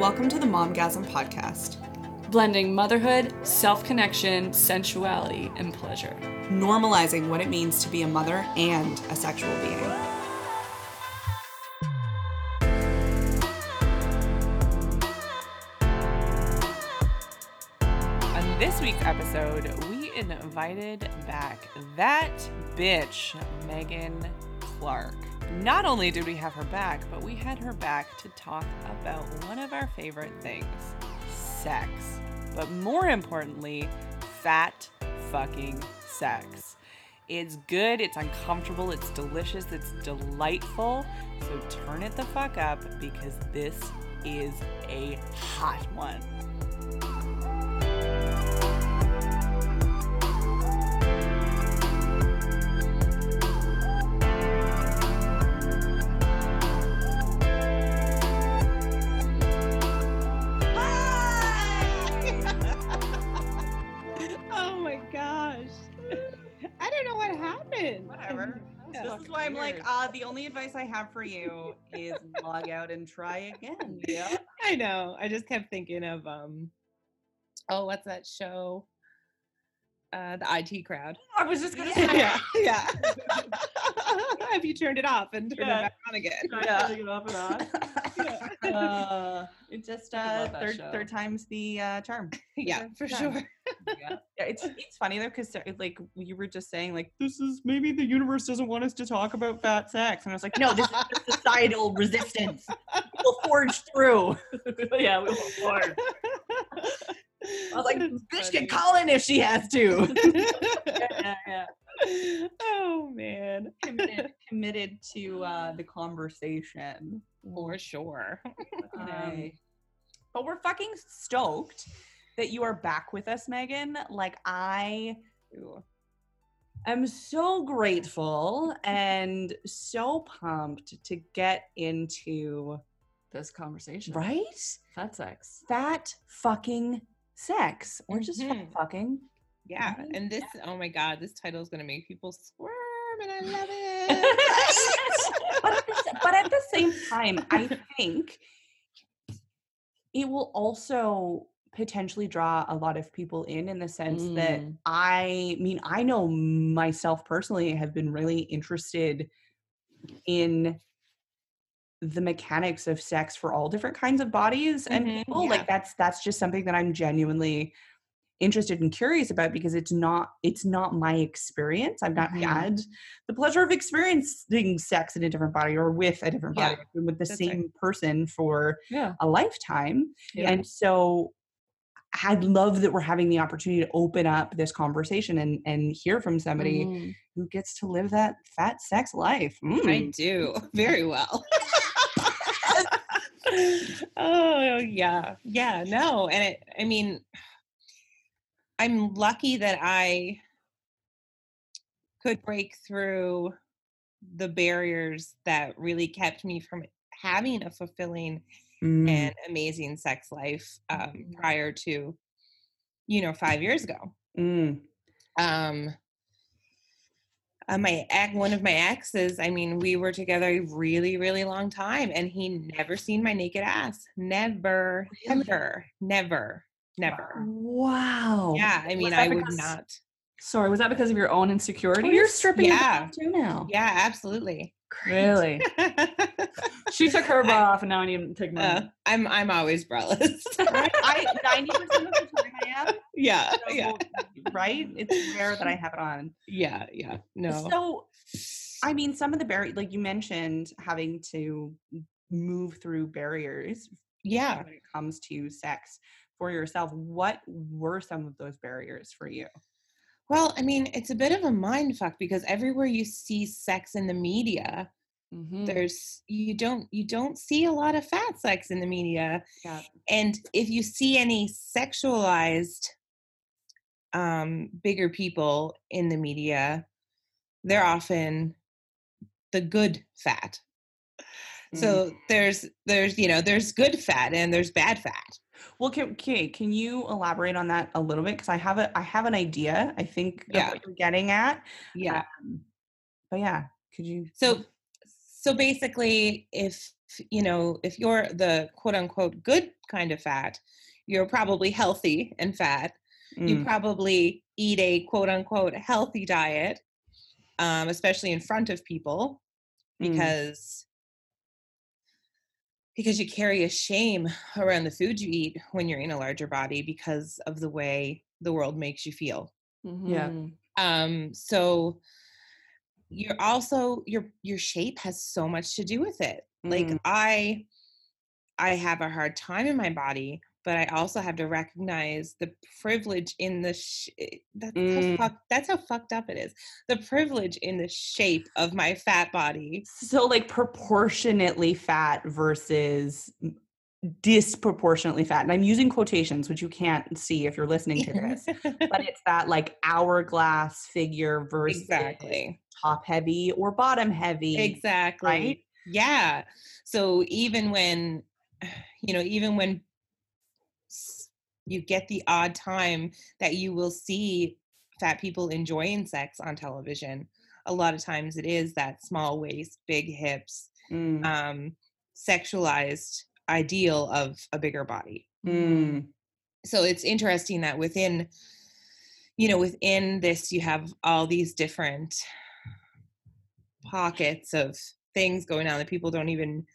Welcome to the Momgasm Podcast, blending motherhood, self connection, sensuality, and pleasure. normalizing what it means to be a mother and a sexual being. On this week's episode, we invited back that bitch, Megan Clark. Not only did we have her back, but we had her back to talk about one of our favorite things sex. But more importantly, fat fucking sex. It's good, it's uncomfortable, it's delicious, it's delightful. So turn it the fuck up because this is a hot one. I don't know what happened. Whatever. Yeah. This is why I'm like, uh, the only advice I have for you is log out and try again. Yeah. I know. I just kept thinking of um oh, what's that show? Uh the IT crowd. I was just gonna say. Yeah. Yeah. Have you turned it off and turned Yeah. it back on again? Yeah. Turning it off and on. uh, it's just uh, third show. third time's the uh, charm. Yeah, for Yeah. sure. yeah. yeah, it's it's funny though because like you were just saying like this is maybe the universe doesn't want us to talk about fat sex, and I was like, no, this is the societal resistance. We'll forge through. yeah, we will forward. I was like, bitch can call in if she has to. yeah, yeah. oh man. Committed, committed to uh, the conversation. For sure. Um, but we're fucking stoked that you are back with us, Megan. Like I am so grateful and so pumped to get into This conversation. right Fat sex. fat fucking sex or just Mhm. fucking. Yeah, Right? and this oh my god, this title is gonna make people squirm and I love it. but, at the, but at the same time, I think it will also potentially draw a lot of people in in the sense that Mm. I mean, I know myself personally have been really interested in the mechanics of sex for all different kinds of bodies and Mhm, people. yeah. Like that's that's just something that I'm genuinely interested and curious about because it's not it's not my experience. I've not Mhm. had the pleasure of experiencing sex in a different body or with a different body Yeah, I've with the that's right. same person for Yeah. a lifetime. And so I'd love that we're having the opportunity to open up this conversation and and hear from somebody Mm. who gets to live that fat sex life. I Mm. do very well. oh yeah, yeah, no, and it, I mean, I'm lucky that I could break through the barriers that really kept me from having a fulfilling Mm. and amazing sex life um, prior to, you know, five years ago. Mm. um uh, my ex one of my exes i mean we were together a really really long time and he never seen my naked ass never Really? ever never never Wow. yeah i mean i would not Sorry, was that because of your own insecurity? Oh, you're stripping Yeah. too now. yeah absolutely Really? she took her bra I- off and now I need to take mine. uh, i'm i'm always braless? I ninety percent of the time I am. yeah so, yeah Right? It's rare that I have it on. yeah yeah no So I mean some of the barriers like you mentioned having to move through barriers yeah when it comes to sex for yourself. What were some of those barriers for you? Well i mean it's a bit of a mind fuck because everywhere you see sex in the media Mhm. there's you don't you don't see a lot of fat sex in the media Yeah. and if you see any sexualized um bigger people in the media they're often the good fat so there's there's you know there's good fat and there's bad fat Well, can, okay, can you elaborate on that a little bit? Because I have a I have an idea. I think of Yeah. what you're getting at. yeah Um, but yeah, could you? So so basically if you know if you're the quote unquote good kind of fat you're probably healthy and fat you Mm, probably eat a quote unquote healthy diet um, especially in front of people Mm. because because you carry a shame around the food you eat when you're in a larger body because of the way the world makes you feel Yeah. Mhm. um so you're also your your shape has so much to do with it like Mm. i i have a hard time in my body but i also have to recognize the privilege in the sh- eh, that's Mm. how fuck, that's how fucked up it is the privilege in the shape of my fat body So like proportionately fat versus disproportionately fat. And I'm using quotations, which you can't see if you're listening to this. but it's that like hourglass figure versus exactly top heavy or bottom heavy. exactly right? yeah so even when you know even when you get the odd time that you will see fat people enjoying sex on television. A lot of times it is that small waist big hips Mm, um sexualized ideal of a bigger body. Mm, so it's interesting that within you know within this you have all these different pockets of things going on that people don't even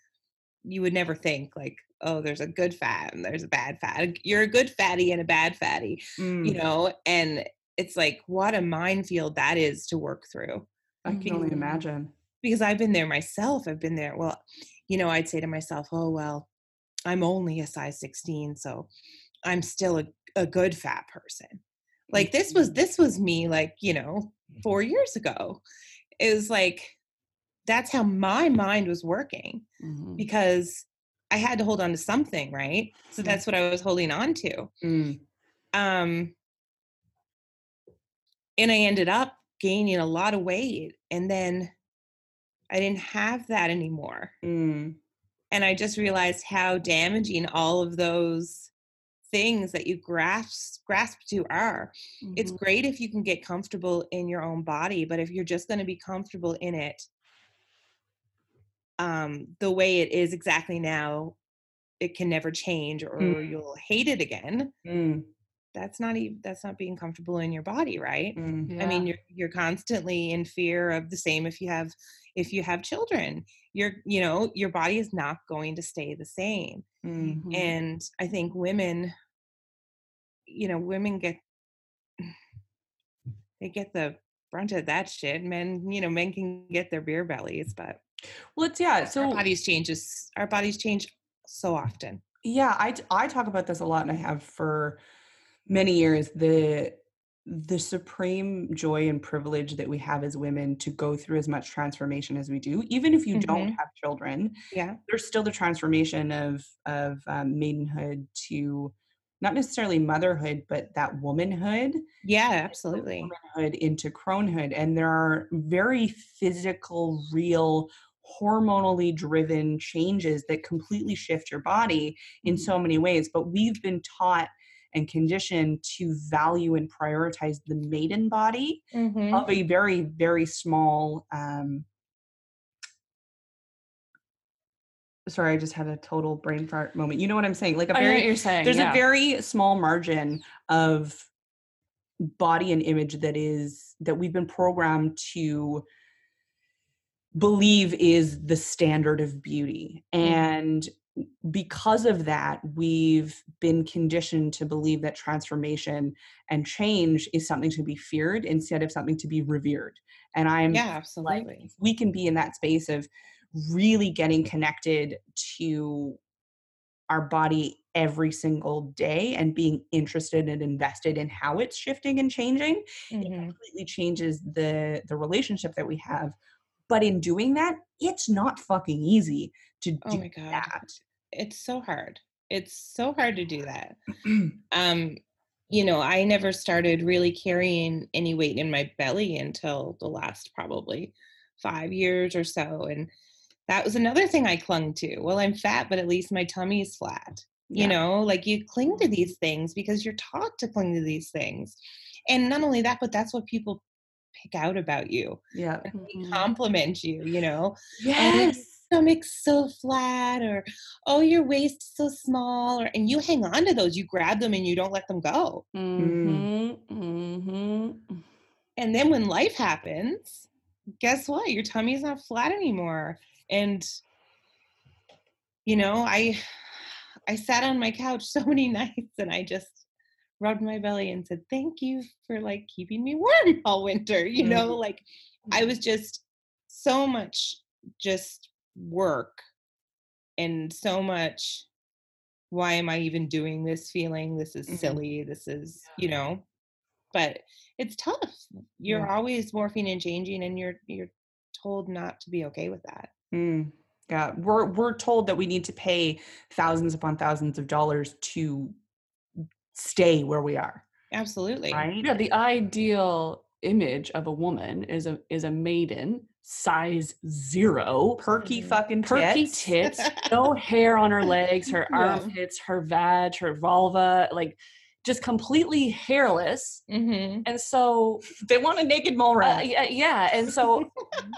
you would never think like oh there's a good fat and there's a bad fat you're a good fatty and a bad fatty you mm. know and it's like what a minefield that is to work through I can only imagine. because I've been there myself. I've been there. Well, you know, I'd say to myself, oh, well, I'm only a size 16, so I'm still a, a good fat person. Like this was this was me like, you know, four years ago. It was like that's how my mind was working Mhm. because I had to hold on to something, right? So Mhm. that's what I was holding on to. Mm, Um and I ended up gaining a lot of weight and then I didn't have that anymore. mm, and I just realized how damaging all of those things that you grasp grasp to are. It's Mhm. great if you can get comfortable in your own body, but if you're just going to be comfortable in it um the way it is exactly now, it can never change or Mm. you'll hate it again. mm, That's not even that's not being comfortable in your body, right? mm. I mean, you're you're constantly in fear of the same if you have if you have children. You're you know, your body is not going to stay the same. Mm. Mhm. and i think women you know women get they get the brunt of that shit men you know men can get their beer bellies but Well, it's yeah. So our bodies changes our bodies change so often yeah, I I talk about this a lot, and I have for many years. The the supreme joy and privilege that we have as women to go through as much transformation as we do, even if you don't Mhm. have children, yeah there's still the transformation of of um, maidenhood to not necessarily motherhood, but that womanhood yeah absolutely womanhood into cronehood. And there are very physical, real, hormonally driven changes that completely shift your body in so many ways. But we've been taught and conditioned to value and prioritize the maiden body Mhm. of a very, very small um, sorry, I just had a total brain fart moment. You know what I'm saying? Like a very what you're saying. there's yeah. a very small margin of body and image that is that we've been programmed to believe is the standard of beauty. And because of that we've been conditioned to believe that transformation and change is something to be feared instead of something to be revered. And i'm yeah absolutely. if we can be in that space of really getting connected to our body every single day and being interested and invested in how it's shifting and changing it Mhm. completely changes the the relationship that we have but in doing that it's not fucking easy to oh do my god. that. It's so hard. It's so hard to do that. Um you know i never started really carrying any weight in my belly until the last probably five years or so and that was another thing i clung to. Well i'm fat but at least my tummy is flat you Yeah. know? Like you cling to these things because you're taught to cling to these things. And not only that but that's what people pick out about you, Yeah. or they Mhm. compliment you, you know, Yes. stomach's so flat, or oh, your waist so small, or and you hang on to those, you grab them and you don't let them go. Mhm. Mhm. And then when life happens, guess what? Your tummy's not flat anymore. And you know, I I sat on my couch so many nights and I just rubbed my belly and said, "Thank you for like keeping me warm all winter." You know, like I was just so much just work and so much why am I even doing this feeling? This is Mhm. silly. This is, you know, but it's tough. You're Yeah. always morphing and changing and you're you're told not to be okay with that. Mm, yeah, we're we're told that we need to pay thousands upon thousands of dollars to stay where we are, Absolutely. right? Yeah, the ideal image of a woman is a is a maiden, size zero, Perky Mhm. fucking perky tits. tits, no hair on her legs, her armpits, her vag, her vulva, like just completely hairless. hmm And so, They want a naked mole uh, rat. yeah, yeah, and so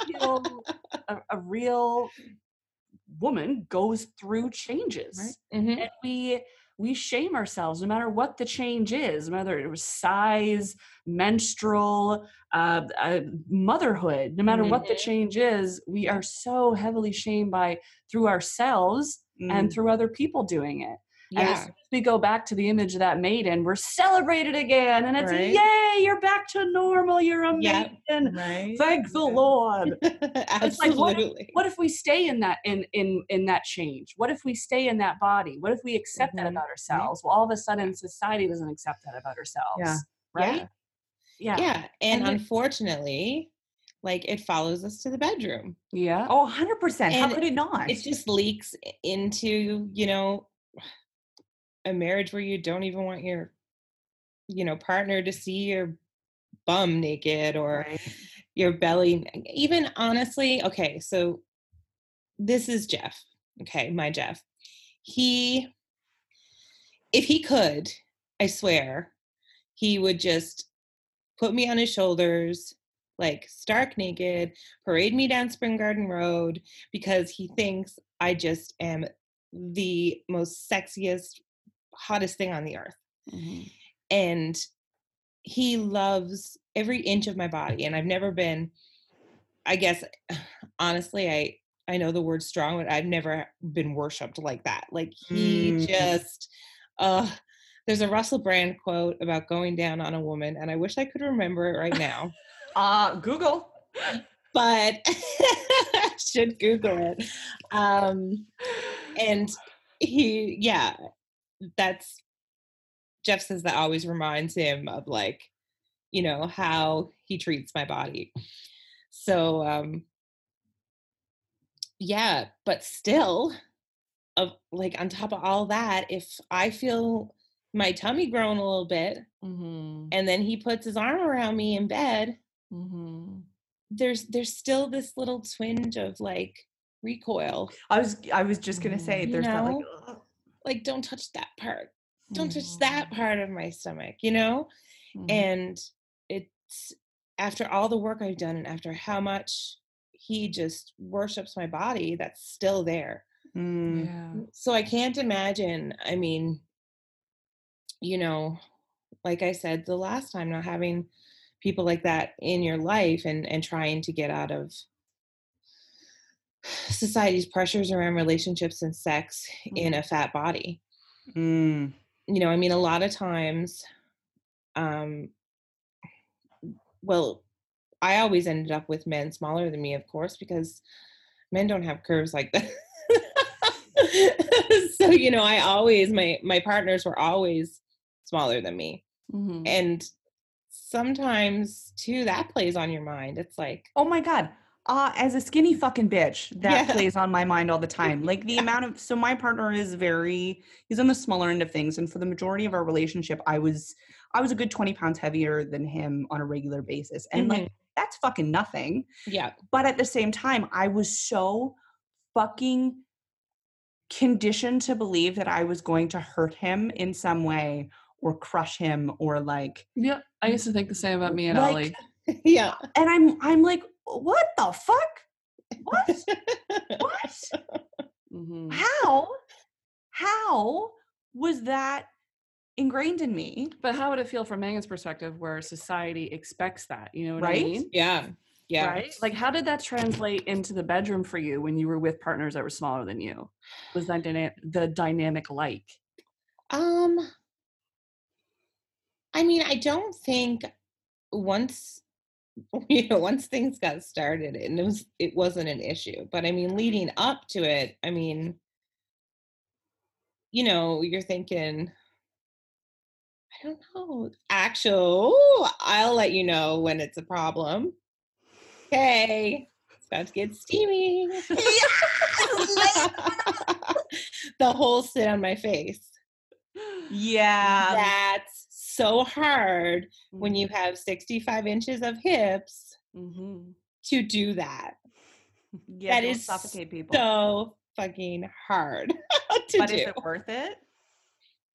real, a, a real woman goes through changes, hmm and we we shame ourselves no matter what the change is, whether it was size, menstrual, uh, uh, motherhood. No matter what the Mhm. change is, we are so heavily shamed by through ourselves and Mm. through other people doing it. And as Yeah. soon as we go back to the image of that maiden, we're celebrated again, and it's Right. yay, you're back to normal, you're a Yep. maiden. right. Thank the Yeah. Lord. like, what- Absolutely. What if we stay in that in in in that change? What if we stay in that body? What if we accept that Mhm. about ourselves? Well, all of a sudden, society doesn't accept that about ourselves. Yeah. Right? Yeah. Yeah. And, And unfortunately, like it follows us to the bedroom. Yeah. Oh, 100%. How could it not? It just leaks into, you know, a marriage where you don't even want your, you know, partner to see your bum naked or Right. your belly. Even honestly, okay, so this is Jeff. Okay, my Jeff. He, if he could, I swear, he would just put me on his shoulders, like stark naked, parade me down Spring Garden Road because he thinks I just am the most sexiest, hottest thing on the earth. Mhm. And he loves every inch of my body. And I've never been, I guess, honestly, I. I know the word strong, but I've never been worshipped like that. Like he Mm. just, uh, there's a Russell Brand quote about going down on a woman, and I wish I could remember it right now. Uh, Google. but should Google it. Um, and he, yeah, that's Jeff says that always reminds him of like, you know, how he treats my body. So, um, yeah, but still, of like on top of all that, if I feel my tummy growing a little bit, Mhm. and then he puts his arm around me in bed, Mhm. there's there's still this little twinge of like recoil I was I was just gonna say You there's that like know? Like don't touch that part don't touch that Mhm. part of my stomach you know Mhm. and it's after all the work i've done and after how much he just worships my body that's still there Mm. yeah. so i can't imagine i mean you know like i said the last time not having people like that in your life and and trying to get out of society's pressures around relationships and sex in a fat body Mm. you know i mean a lot of times um well i always ended up with men smaller than me of course because men don't have curves like that so you know i always my my partners were always smaller than me Mhm. and sometimes too that plays on your mind it's like Oh my god. Uh, as a skinny fucking bitch, that Yeah. plays on my mind all the time. Like the amount of so my partner is very he's on the smaller end of things, and for the majority of our relationship, I was I was a good 20 pounds heavier than him on a regular basis. And like that's fucking nothing. yeah But at the same time, I was so fucking conditioned to believe that I was going to hurt him in some way or crush him or like Yeah, I used to think the same about me and Like, Ollie. yeah. and I'm I'm like, what the fuck? What? what? Mhm. How? How was that ingrained in me? But how would it feel from Megan's perspective where society expects that? You know what Right? I mean? yeah. Yeah. Right? Like, how did that translate into the bedroom for you when you were with partners that were smaller than you? Was that dyna- the dynamic like? Um I mean, I don't think once you know, once things got started and it was it wasn't an issue. But I mean mm-hmm. leading up to it, I mean, you know, you're thinking I don't know. Actual, I'll let you know when it's a problem. Okay. It's about to get steamy. the whole sit on my face. Yeah. Um, That's so hard when you have 65 inches of hips Mm-hmm. to do that. yeah that suffocate people. So fucking hard to but do. is it worth it?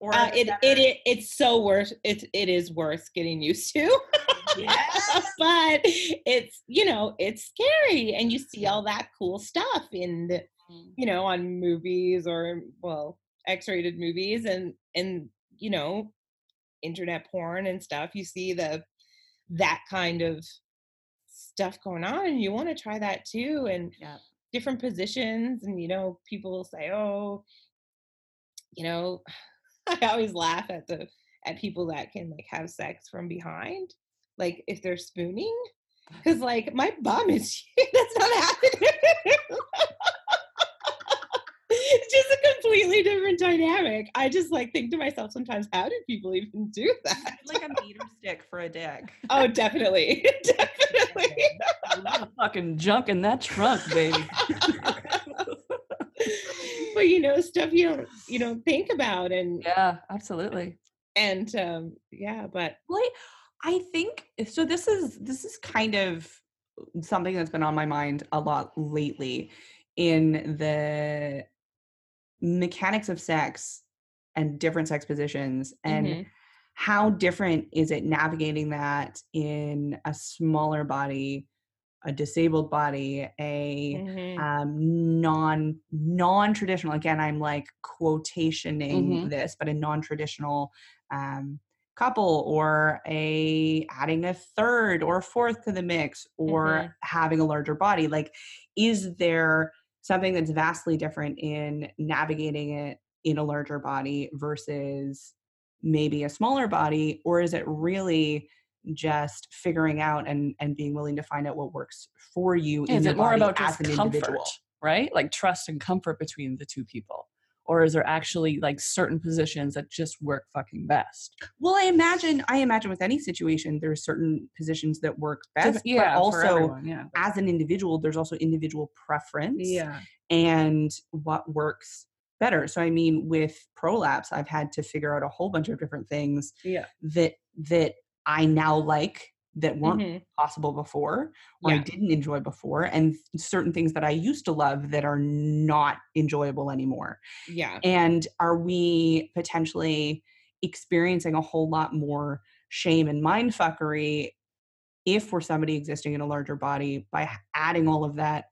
Or Uh, it, it it it's so worth it it is worth getting used to Yes. but it's you know it's scary and you see all that cool stuff in the you know on movies or well x-rated movies and and you know internet porn and stuff you see the that kind of stuff going on and you want to try that too and Yeah. different positions and you know people will say oh you know i always laugh at the at people that can like have sex from behind like if they're spooning because like my bum is that's not happening it's just a completely different dynamic i just like think to myself sometimes how do people even do that like a meter stick for a dick. oh definitely definitely A lot of fucking junk in that trunk, baby. but you know stuff you don't you don't think about and yeah, absolutely. and um yeah but Well, I, I think so. This is this is kind of something that's been on my mind a lot lately in the mechanics of sex and different sex positions and Mhm. how different is it navigating that in a smaller body a disabled body a Mhm. um, non non traditional. Again, I'm like quotationing Mhm. this, but a non traditional um, couple or a adding a third or fourth to the mix or Mhm. having a larger body. Like, is there something that's vastly different in navigating it in a larger body versus maybe a smaller body, or is it really? just figuring out and and being willing to find out what works for you in Is it more about as comfort, individual right? Like trust and comfort between the two people? Or is there actually like certain positions that just work fucking best? well i imagine i imagine with any situation there's certain positions that work best yeah, but also everyone, yeah. as an individual there's also individual preference Yeah. and what works better so i mean with prolapse i've had to figure out a whole bunch of different things Yeah. that that i now like that weren't Mhm. possible before or I didn't enjoy before, and certain things that I used to love that are not enjoyable anymore. yeah And are we potentially experiencing a whole lot more shame and mindfuckery if we're somebody existing in a larger body by adding all of that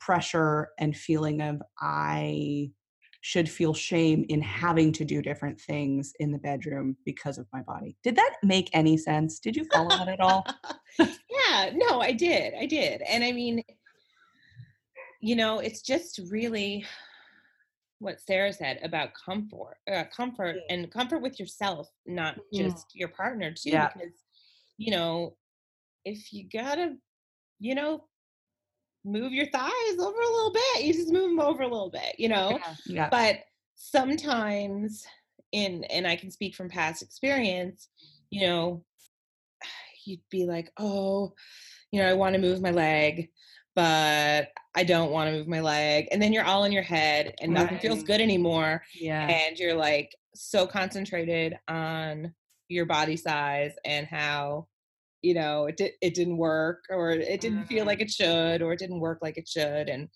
pressure and feeling of I should feel shame in having to do different things in the bedroom because of my body. Did that make any sense? Did you follow that at all? yeah no i did i did and i mean you know it's just really what sarah said about comfort uh, comfort and comfort with yourself not Mm. just your partner too Yeah. because you know if you gotta you know move your thighs over a little bit you just move them over a little bit you know Yeah. but sometimes in and i can speak from past experience you know you'd be like oh you know i want to move my leg but i don't want to move my leg and then you're all in your head and nothing feels good anymore Yeah. and you're like so concentrated on your body size and how you know it, di- it didn't work or it didn't feel like it should or it didn't work like it should and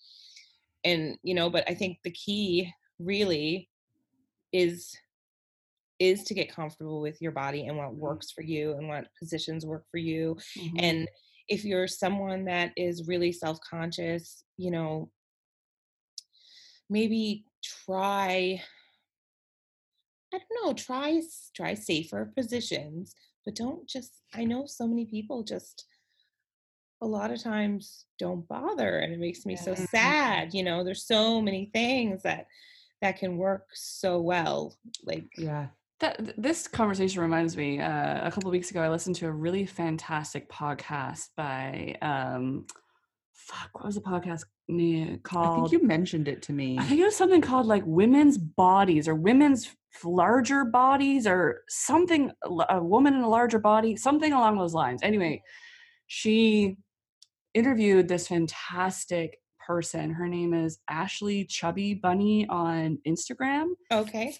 and you know but i think the key really is is to get comfortable with your body and Mm-hmm. what works for you and what positions work for you Mhm. and if you're someone that is really self-conscious you know maybe try i don't know try try safer positions but don't just i know so many people just a lot of times don't bother and it makes me so sad you know there's so many things that that can work so well like Yeah. That this conversation reminds me. Uh, a couple of weeks ago, I listened to a really fantastic podcast by um, fuck. What was the podcast na- I think you mentioned it to me. I think it was something called like women's bodies or women's larger bodies or something. A woman in a larger body, something along those lines. Anyway, she interviewed this fantastic person. Her name is Ashley Chubby Bunny on Instagram. okay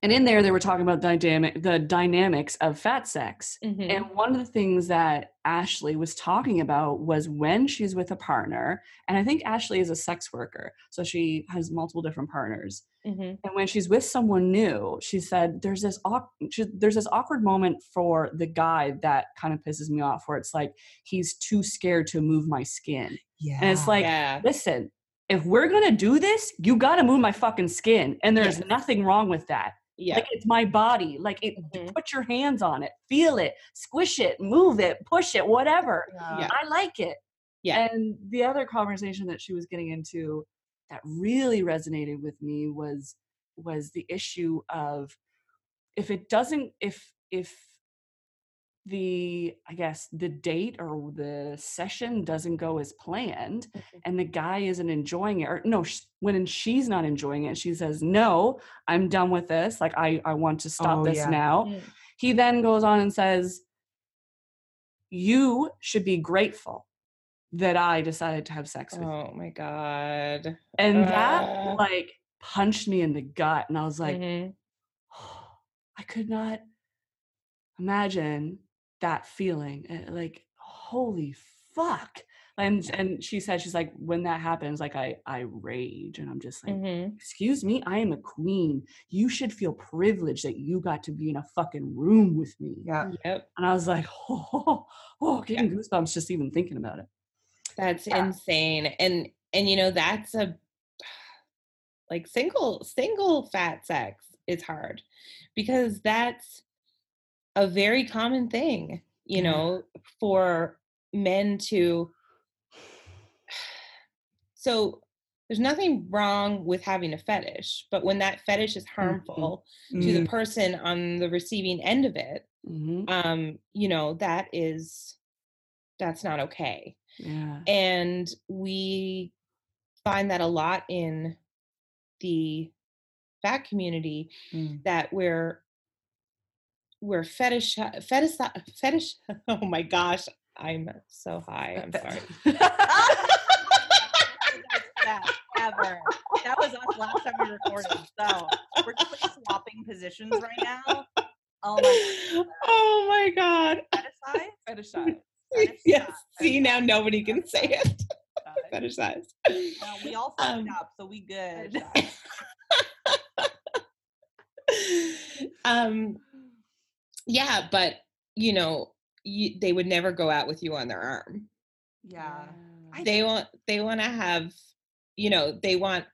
And in there, they were talking about dynamic, the dynamics of fat sex. Mhm. And one of the things that Ashley was talking about was when she's with a partner, and I think Ashley is a sex worker, so she has multiple different partners. Mhm. And when she's with someone new, she said there's this awk- she, there's this awkward moment for the guy that kind of pisses me off, where it's like he's too scared to move my skin, yeah. and it's like, yeah listen, if we're gonna do this, you gotta move my fucking skin, and there's Yes. nothing wrong with that. Yeah Like it's my body. Like it Mhm. put your hands on it, feel it, squish it, move it, push it, whatever. Yeah. I like it. Yeah. And the other conversation that she was getting into that really resonated with me was was the issue of if it doesn't if if the i guess the date or the session doesn't go as planned Mhm. and the guy isn't enjoying it or no sh- when she's not enjoying it she says no i'm done with this like i i want to stop Oh, this yeah. now Mm. he then goes on and says you should be grateful that i decided to have sex with you oh my god and that uh. like punched me in the gut and i was like Mhm. I could not imagine that feeling. uh, Like, holy fuck. And and she said, she's like, when that happens, like I I rage and I'm just like, Mhm. excuse me, I am a queen. You should feel privileged that you got to be in a fucking room with me. yeah. yep And I was like, oh, oh, getting goosebumps just even thinking about it. That's Yeah. insane. And and you know that's a like single single fat sex is hard because that's a very common thing, you know, for men to so there's nothing wrong with having a fetish, but when that fetish is harmful to the Mm, person on the receiving end of it, Mhm. um, you know, that is that's not okay Yeah. and we find that a lot in the fat community mm. that we're we're fetish fetish fetish oh my gosh i'm so high i'm sorry that ever. That was us last time we recorded. So we're just swapping positions right now. Oh my oh my god fetishize? Fetishize. yes see now nobody can say it fetishize No, we all fucked Um, up, so we good. um yeah but you know you, they would never go out with you on their arm Yeah. They want they want to have you know they want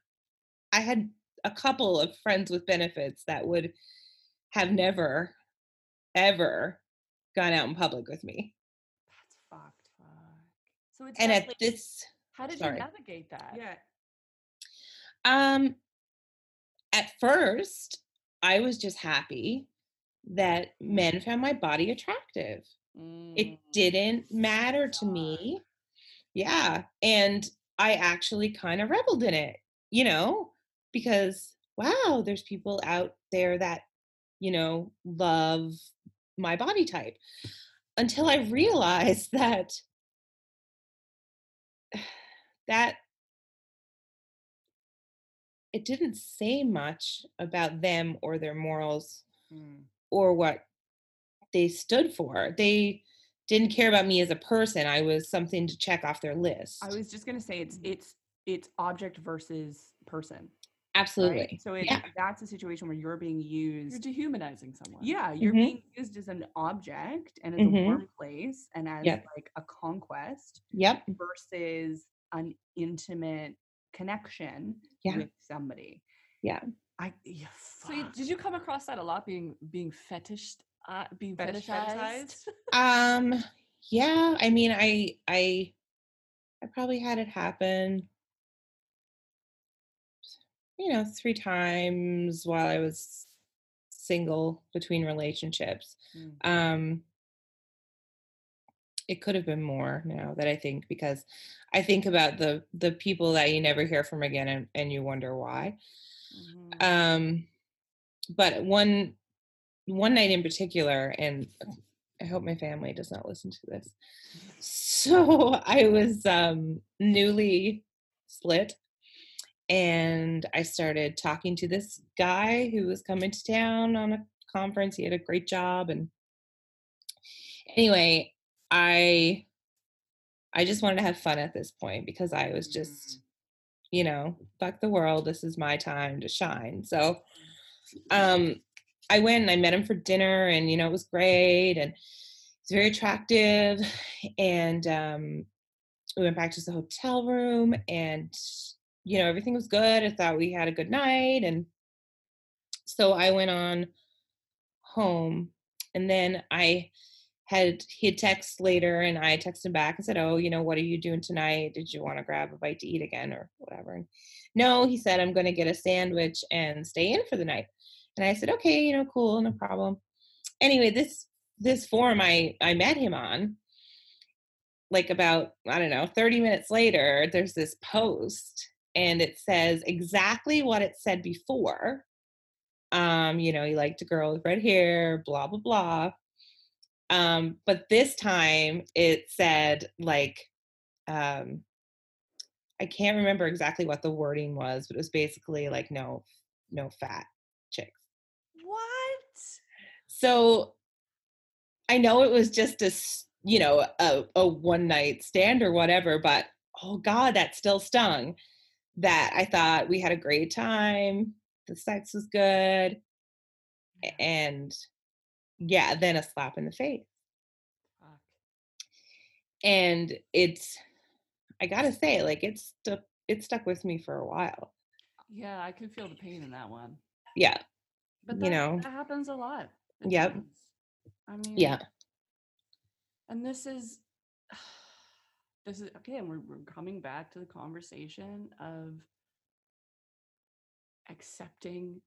i had a couple of friends with benefits that would have never ever gone out in public with me That's fucked. Fuck. So it's and not at like- this How did Sorry. you navigate that? Yeah. um at first i was just happy that men found my body attractive it Mm. didn't matter to me yeah and i actually kind of reveled in it you know because wow there's people out there that you know love my body type until i realized that that it didn't say much about them or their morals Mm. Or what they stood for. They didn't care about me as a person. I was something to check off their list. I was just gonna say it's it's it's object versus person. Absolutely. Right? So it, Yeah. that's a situation where you're being used. You're dehumanizing someone. Yeah, you're Mhm. being used as an object and as a Mhm. warm place and as Yep. like a conquest Yep. versus an intimate connection Yeah. with somebody. Yeah. I yeah, So you- did you come across that a lot? Being being fetish, uh, being Fetish- fetishized. Um yeah, I mean I I I probably had it happen you know, 3 times while I was single between relationships. Mm. Um it could have been more now that I think because I think about the the people that you never hear from again and, and you wonder why. Mhm. Um but one one night in particular and I hope my family does not listen to this. So I was um newly split and I started talking to this guy who was coming to town on a conference. He had a great job and anyway, I I just wanted to have fun at this point because I was just you know, fuck the world. This is my time to shine. So um I went and I met him for dinner and you know it was great and he's very attractive and um we went back to the hotel room and you know everything was good. I thought we had a good night and so I went on home and then I had he had text later and I texted him back and said, Oh, you know, what are you doing tonight? Did you want to grab a bite to eat again or whatever? And no, he said, I'm gonna get a sandwich and stay in for the night. And I said, Okay, you know, cool, no problem. Anyway, this this forum I I met him on, like about, I don't know, 30 minutes later, there's this post and it says exactly what it said before. Um, you know, he liked a girl with red hair, blah, blah, blah um but this time it said like um i can't remember exactly what the wording was but it was basically like no no fat chicks what? so i know it was just a you know a, a one night stand or whatever but oh god that still stung that i thought we had a great time the sex was good and yeah then a slap in the face Fuck. and it's i gotta say like it's stuck it stuck with me for a while Yeah, I could feel the pain in that one. yeah But You know. that happens a lot. It Yep. I mean, yeah And this is, this is again. We're we're coming back to the conversation of accepting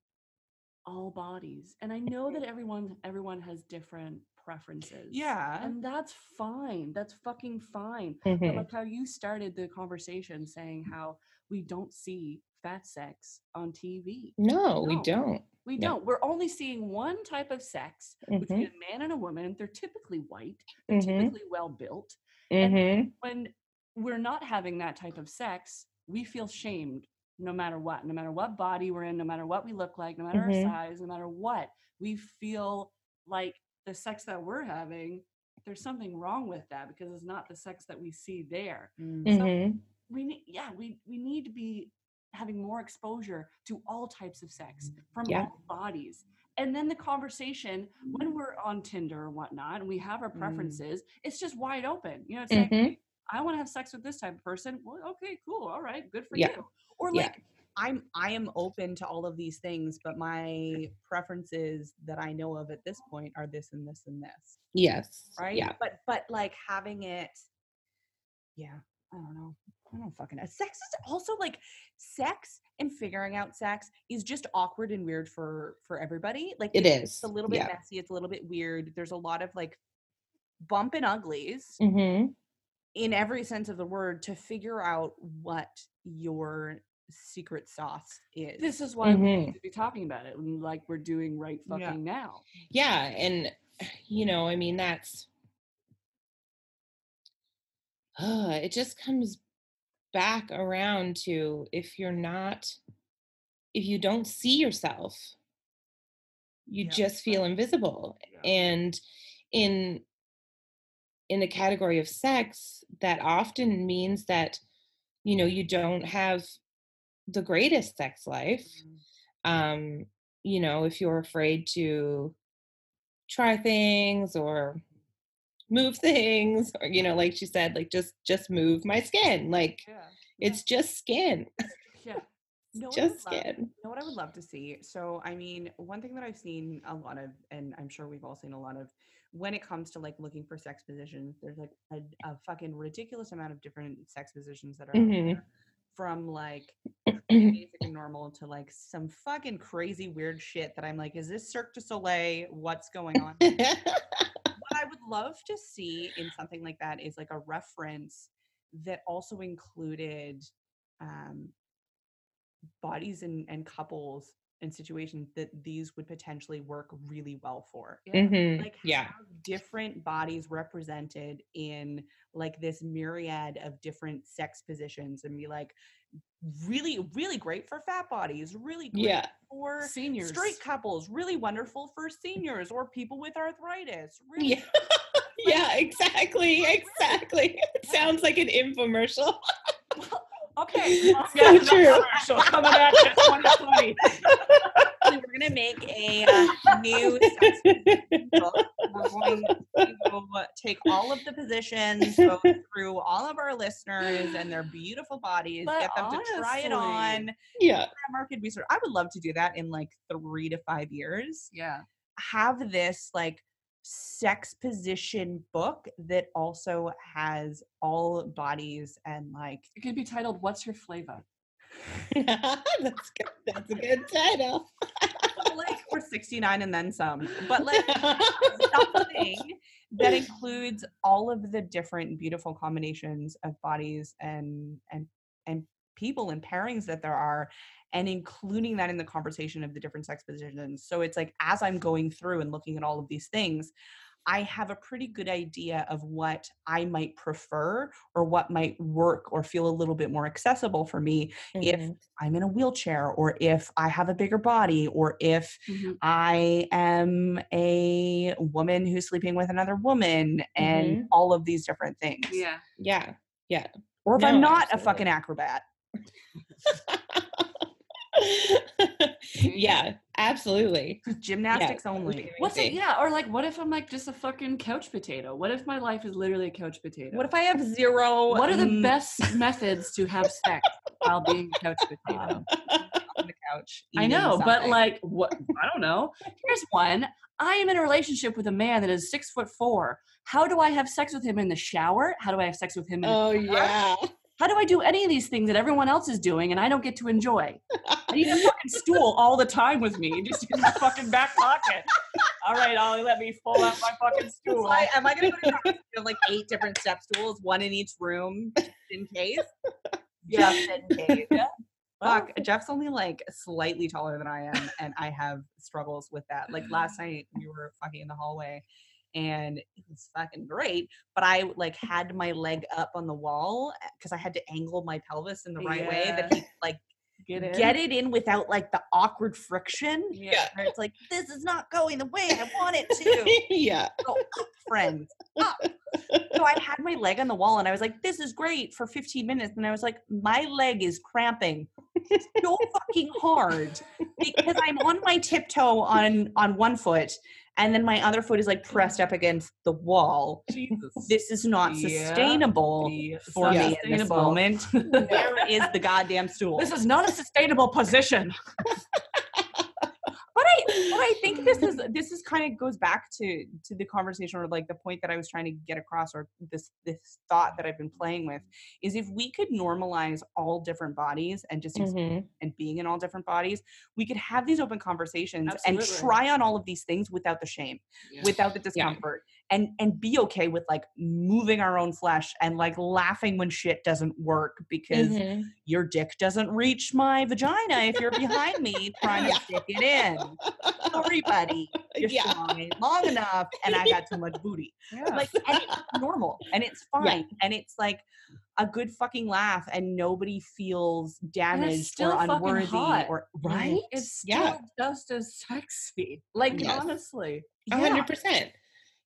all bodies, and I know that everyone everyone has different preferences. Yeah. and that's fine. That's fucking fine. Mhm. like how you started the conversation saying how we don't see fat sex on TV. no we No. don't We No. don't. We're only seeing one type of sex between Mhm, a man and a woman. They're typically white. They're mhm, typically well built. and- mhm. When we're not having that type of sex, we feel shamed no matter what, no matter what body we're in, no matter what we look like, no matter Mhm. our size, no matter what. We feel like the sex that we're having, there's something wrong with that because it's not the sex that we see there. Mhm. We need, yeah, we we need to be having more exposure to all types of sex from Yeah. all bodies. And then the conversation when we're on Tinder or whatnot, and we have our Mm. preferences, it's just wide open. You know, it's like, Mhm. "Hey, I want to have sex with this type of person. Well, okay, cool, all right, good for Yeah. you. Or Yeah. like I'm I am open to all of these things, but my preferences that I know of at this point are this and this and this. yes Right? yeah But but like having it yeah, I don't know. I don't fucking know. Sex is also like sex and figuring out sex is just awkward and weird for for everybody. Like it it's, is it's a little bit yeah messy, it's a little bit weird. There's a lot of like bump and uglies Mhm. In every sense of the word to figure out what your secret sauce is. This is why we Mhm. need to be talking about it, like we're doing right fucking Yeah. now. yeah and you know i mean that's uh, it just comes back around to if you're not if you don't see yourself you Yeah. just feel invisible and in in the category of sex that often means that you know you don't have the greatest sex life. Um, you know, if you're afraid to try things or move things or you know like she said like just just move my skin like Yeah. it's just skin Yeah. No, what I would just skin You know what I would love to see? So, I mean, one thing that I've seen a lot of, and I'm sure we've all seen a lot of, when it comes to like looking for sex positions, there's like a, a fucking ridiculous amount of different sex positions that are Mhm. there. From like basic and normal to like some fucking crazy weird shit that I'm like, is this Cirque du Soleil? What's going on? what I would love to see in something like that is like a reference that also included um, bodies and, and couples and situations that these would potentially work really well for. Mhm, Like yeah. have different bodies represented in like this myriad of different sex positions and be like really, really great for fat bodies, really great yeah. for Seniors. straight couples, really wonderful for seniors or people with arthritis. Really yeah. yeah exactly exactly. It sounds like an infomercial Okay. So yeah, true. So coming at you 2020. We're gonna make a uh, new sex book. We're going to take all of the positions, go through all of our listeners and their beautiful bodies, But get them to try it on. yeah Market research. I would love to do that in like three to five years. Yeah. Have this like sex position book that also has all bodies and like It could be titled "What's Your Flavor." that's good that's a good title like we're 69 and then some but like something that includes all of the different beautiful combinations of bodies and and and people and pairings that there are and including that in the conversation of the different sex positions so it's like as i'm going through and looking at all of these things i have a pretty good idea of what i might prefer or what might work or feel a little bit more accessible for me if Mhm. i'm in a wheelchair or if i have a bigger body or if I am a woman who's sleeping with another woman and all of these different things. Yeah. yeah yeah Or if No, I'm not a fucking acrobat. Yeah absolutely Gymnastics only. What's it? Yeah. Or like, what if I'm like just a fucking couch potato? What if my life is literally a couch potato? What if I have zero? What are the mm, best methods to have sex while being a couch potato? on the couch? I know, but like, what? I don't know. Here's one. I am in a relationship with a man that is six foot four. How do I have sex with him in the shower? How do I have sex with him in oh the yeah How do I do any of these things that everyone else is doing and I don't get to enjoy? I need a fucking stool all the time with me, just in my fucking back pocket. All right, Ollie, let me pull out my fucking stool. like, am I gonna go to have like eight different step stools, one in each room, just in case? Just in case. Fuck, Jeff's only like slightly taller than I am, and I have struggles with that. Like last night, we were fucking in the hallway, and it was fucking great. But I like mm. had my leg up on the wall eh, because I had to angle my pelvis in the right way that he like Get get it in without like the awkward friction. Yeah. Where it's like this is not going the way I want it to. yeah Go up, friends, up. So I had my leg on the wall, and I was like, "This is great" for 15 minutes, and I was like, "My leg is cramping so fucking hard because I'm on my tiptoe on on one foot, and then my other foot is like pressed up against the wall. Jesus. This is not Yeah. sustainable Be for me in this moment. Where is the goddamn stool? This is not a sustainable position. but I but I think this is this is kind of goes back to to the conversation or like the point that I was trying to get across or this this thought that I've been playing with is if we could normalize all different bodies and just Mhm. and being in all different bodies, we could have these open conversations and try on all of these things without the shame, without the discomfort, and and be okay with like moving our own flesh and like laughing when shit doesn't work because Mhm. your dick doesn't reach my vagina if you're behind me trying to Yeah. stick it in. Sorry, buddy. Your Yeah. song ain't long enough, and I got too much booty. Like, and it's normal, and it's fine, and it's like a good fucking laugh, and nobody feels damaged still or unworthy hot. or right. It's still Yeah. just as sexy. Like Yes. honestly. A hundred percent.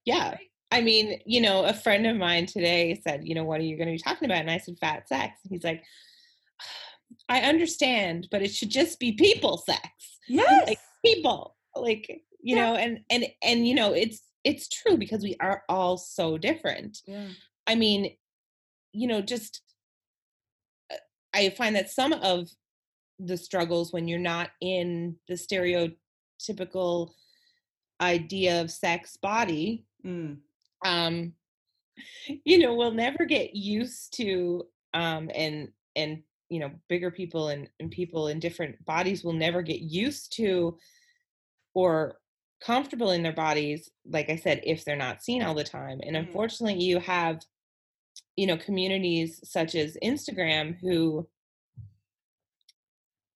Yeah. I mean, you know, a friend of mine today said, you know, what are you going to be talking about? And I said, fat sex. And he's like, I understand, but it should just be people sex. Yes. Like people. Like, you Yeah. know, and and and you know, it's it's true because we are all so different. Yeah. I mean, you know, just uh, I find that some of the struggles when you're not in the stereotypical idea of sex body, Mm. um, you know, we'll never get used to, um, and and you know, bigger people and, and people in different bodies will never get used to or comfortable in their bodies like i said if they're not seen all the time and Mm. unfortunately you have you know communities such as instagram who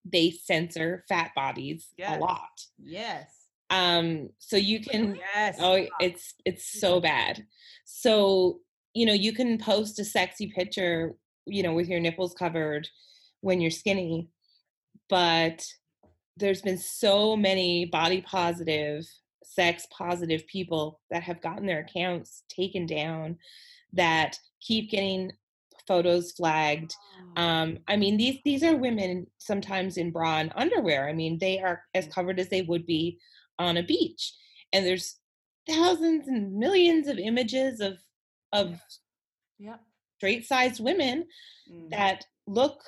they censor fat bodies Yes. a lot Yes. Um so you can Yes. oh it's it's so bad. So you know you can post a sexy picture you know with your nipples covered when you're skinny but there's been so many body positive sex positive people that have gotten their accounts taken down that keep getting photos flagged. Um i mean these these are women sometimes in bra and underwear. I mean they are as covered as they would be on a beach and there's thousands and millions of images of of Yeah. straight sized women Mm. that look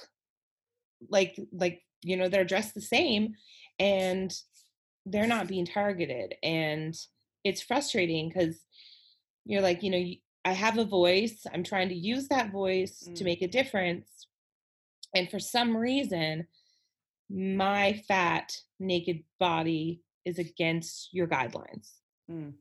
like like you know they're dressed the same and they're not being targeted and it's frustrating because you're like you know i have a voice i'm trying to use that voice to Mm. make a difference and for some reason my fat naked body is against your guidelines Mm.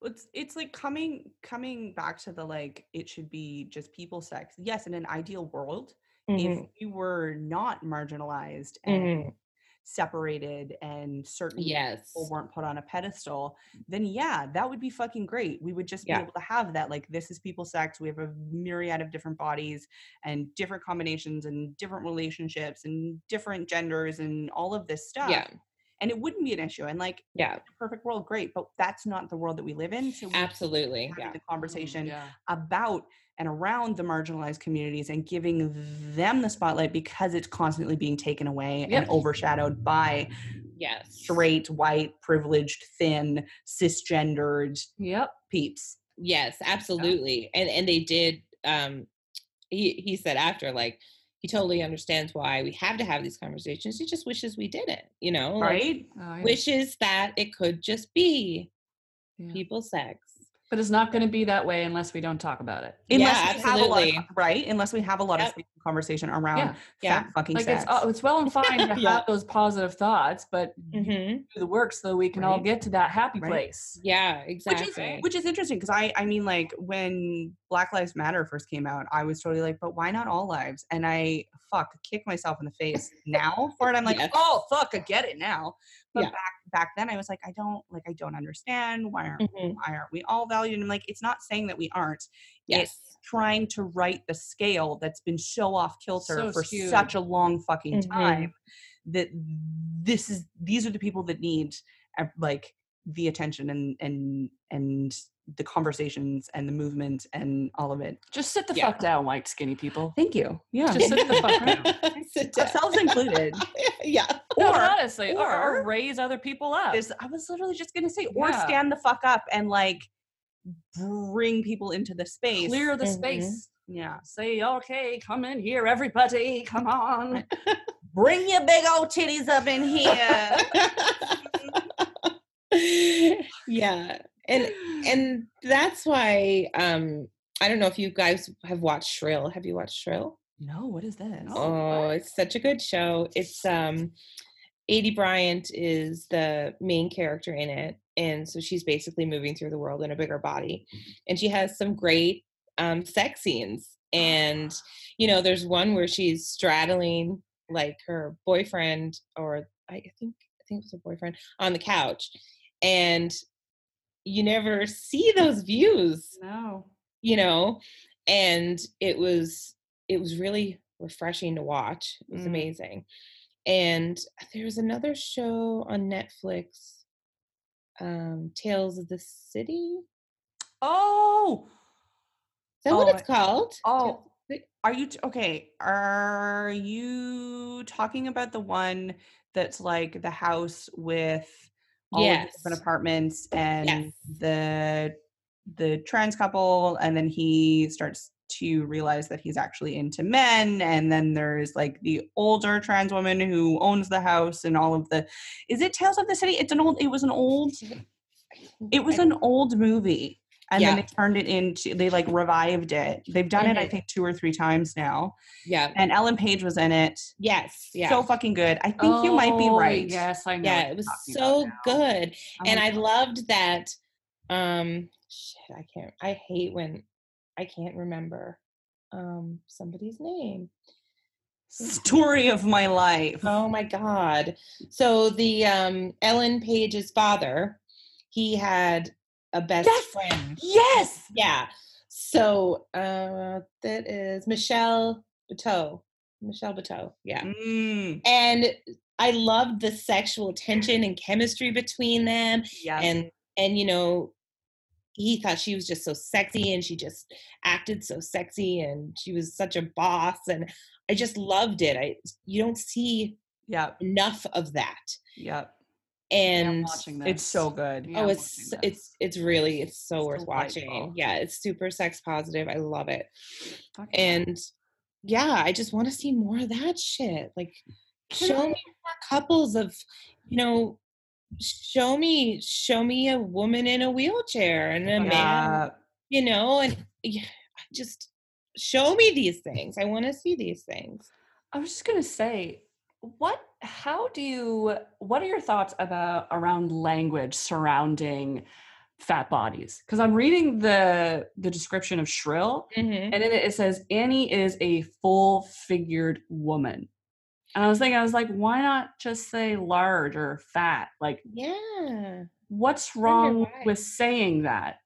Well, It's it's like coming coming back to the like it should be just people sex. Yes, in an ideal world, if Mhm, we were not marginalized and mhm. separated and certain yes people weren't put on a pedestal, then yeah, that would be fucking great. We would just Yeah. be able to have that. Like, this is people sex. We have a myriad of different bodies and different combinations and different relationships and different genders and all of this stuff. yeah And it wouldn't be an issue. And like, yeah perfect world, great. But that's not the world that we live in. So we absolutely yeah the conversation Yeah. about and around the marginalized communities and giving them the spotlight because it's constantly being taken away Yep. and overshadowed by yes straight, white, privileged, thin, cisgendered Yep. peeps. Yes, absolutely. And and they did um he he said after like he totally understands why we have to have these conversations. He just wishes we didn't, you know? like, Right? Oh, yeah. wishes that it could just be Yeah. people sex. But it's not going to be that way unless we don't talk about it. Yeah, Unless we have a lot of, absolutely. right? Unless we have a lot Yep. of conversation around Yeah. Yeah. fat fucking Like sex. it's oh, it's well and fine to Yeah. have those positive thoughts, but you hmm do the work so we can all get to that happy Right. place. Yeah, which exactly. is which is interesting because I I mean like when Black Lives Matter first came out, I was totally like, but why not all lives? And I fuck kick myself in the face now for it. I'm like, Yes. oh fuck, I get it now. But Yeah. back back then, I was like, I don't like, I don't understand why aren't Mhm. why aren't we all valued? And I'm like, it's not saying that we aren't. Yes. It's trying to right the scale that's been so off kilter So for such a long fucking Mhm. time that this is these are the people that need uh, like the attention and and and the conversations and the movement and all of it. Just sit the Yeah. fuck down, white skinny people. Thank you. Yeah. Just sit the fuck down. Sit down. Ourselves included. Yeah. Or honestly, or, or or- raise other people up. There's, I was literally just gonna say, or Yeah. stand the fuck up and like bring people into the space. Clear the Mhm. space. Yeah. Say, okay, come in here, everybody. Come on. Bring your big old titties up in here. yeah. And and that's why um I don't know if you guys have watched Shrill. Have you watched Shrill? no, what is this? Oh, it's such a good show. It's um Aidy Bryant is the main character in it. And so she's basically moving through the world in a bigger body. And she has some great um sex scenes. And you know, there's one where she's straddling like her boyfriend or I think I think it was her boyfriend on the couch. And you never see those views No. you know and it was it was really refreshing to watch it was Mm. amazing and there was another show on netflix um tales of the city Oh, is Oh, that what Oh, it's called oh, Are you t- okay? Are you talking about the one that's like the house with all of the different apartments and Yes. the the trans couple, and then he starts to realize that he's actually into men, and then there's like the older trans woman who owns the house and all of the. Is it Tales of the City? It's an old. It was an old. It was an old movie. And then they turned it into they like revived it. They've done it, I Mhm. think, two or three times now. Yeah. And Ellen Page was in it. Yes. Yeah. So fucking good. I think you might be Oh, right. Yes, I know. yeah, it was so good. I'm and like, I loved that. Um, shit, I can't. I hate when I can't remember um somebody's name. story of my life. Oh my god! So the um Ellen Page's father, he had a best Yes! friend. Yes. Yeah. So uh that is Michelle Buteau. Michelle Buteau. Yeah. Mm, And I loved the sexual tension and chemistry between them. yes. and and you know he thought she was just so sexy and she just acted so sexy and she was such a boss and i just loved it i you don't see yeah enough of that Yep. Yeah, and. It's so good. Oh, yeah, oh it's it's it's really it's so It's worth watching. yeah it's super sex positive. I love it. And yeah i just want to see more of that shit. Like show me more couples of you know show me show me a woman in a wheelchair and a man you know and yeah, just show me these things. I want to see these things. I was just gonna say, what? How do you? What are your thoughts about around language surrounding fat bodies? Because I'm reading the the description of shrill, mm-hmm. and in it it says Annie is a full figured woman. And I was thinking, I was like, why not just say large or fat? Like, yeah what's wrong why. with saying that?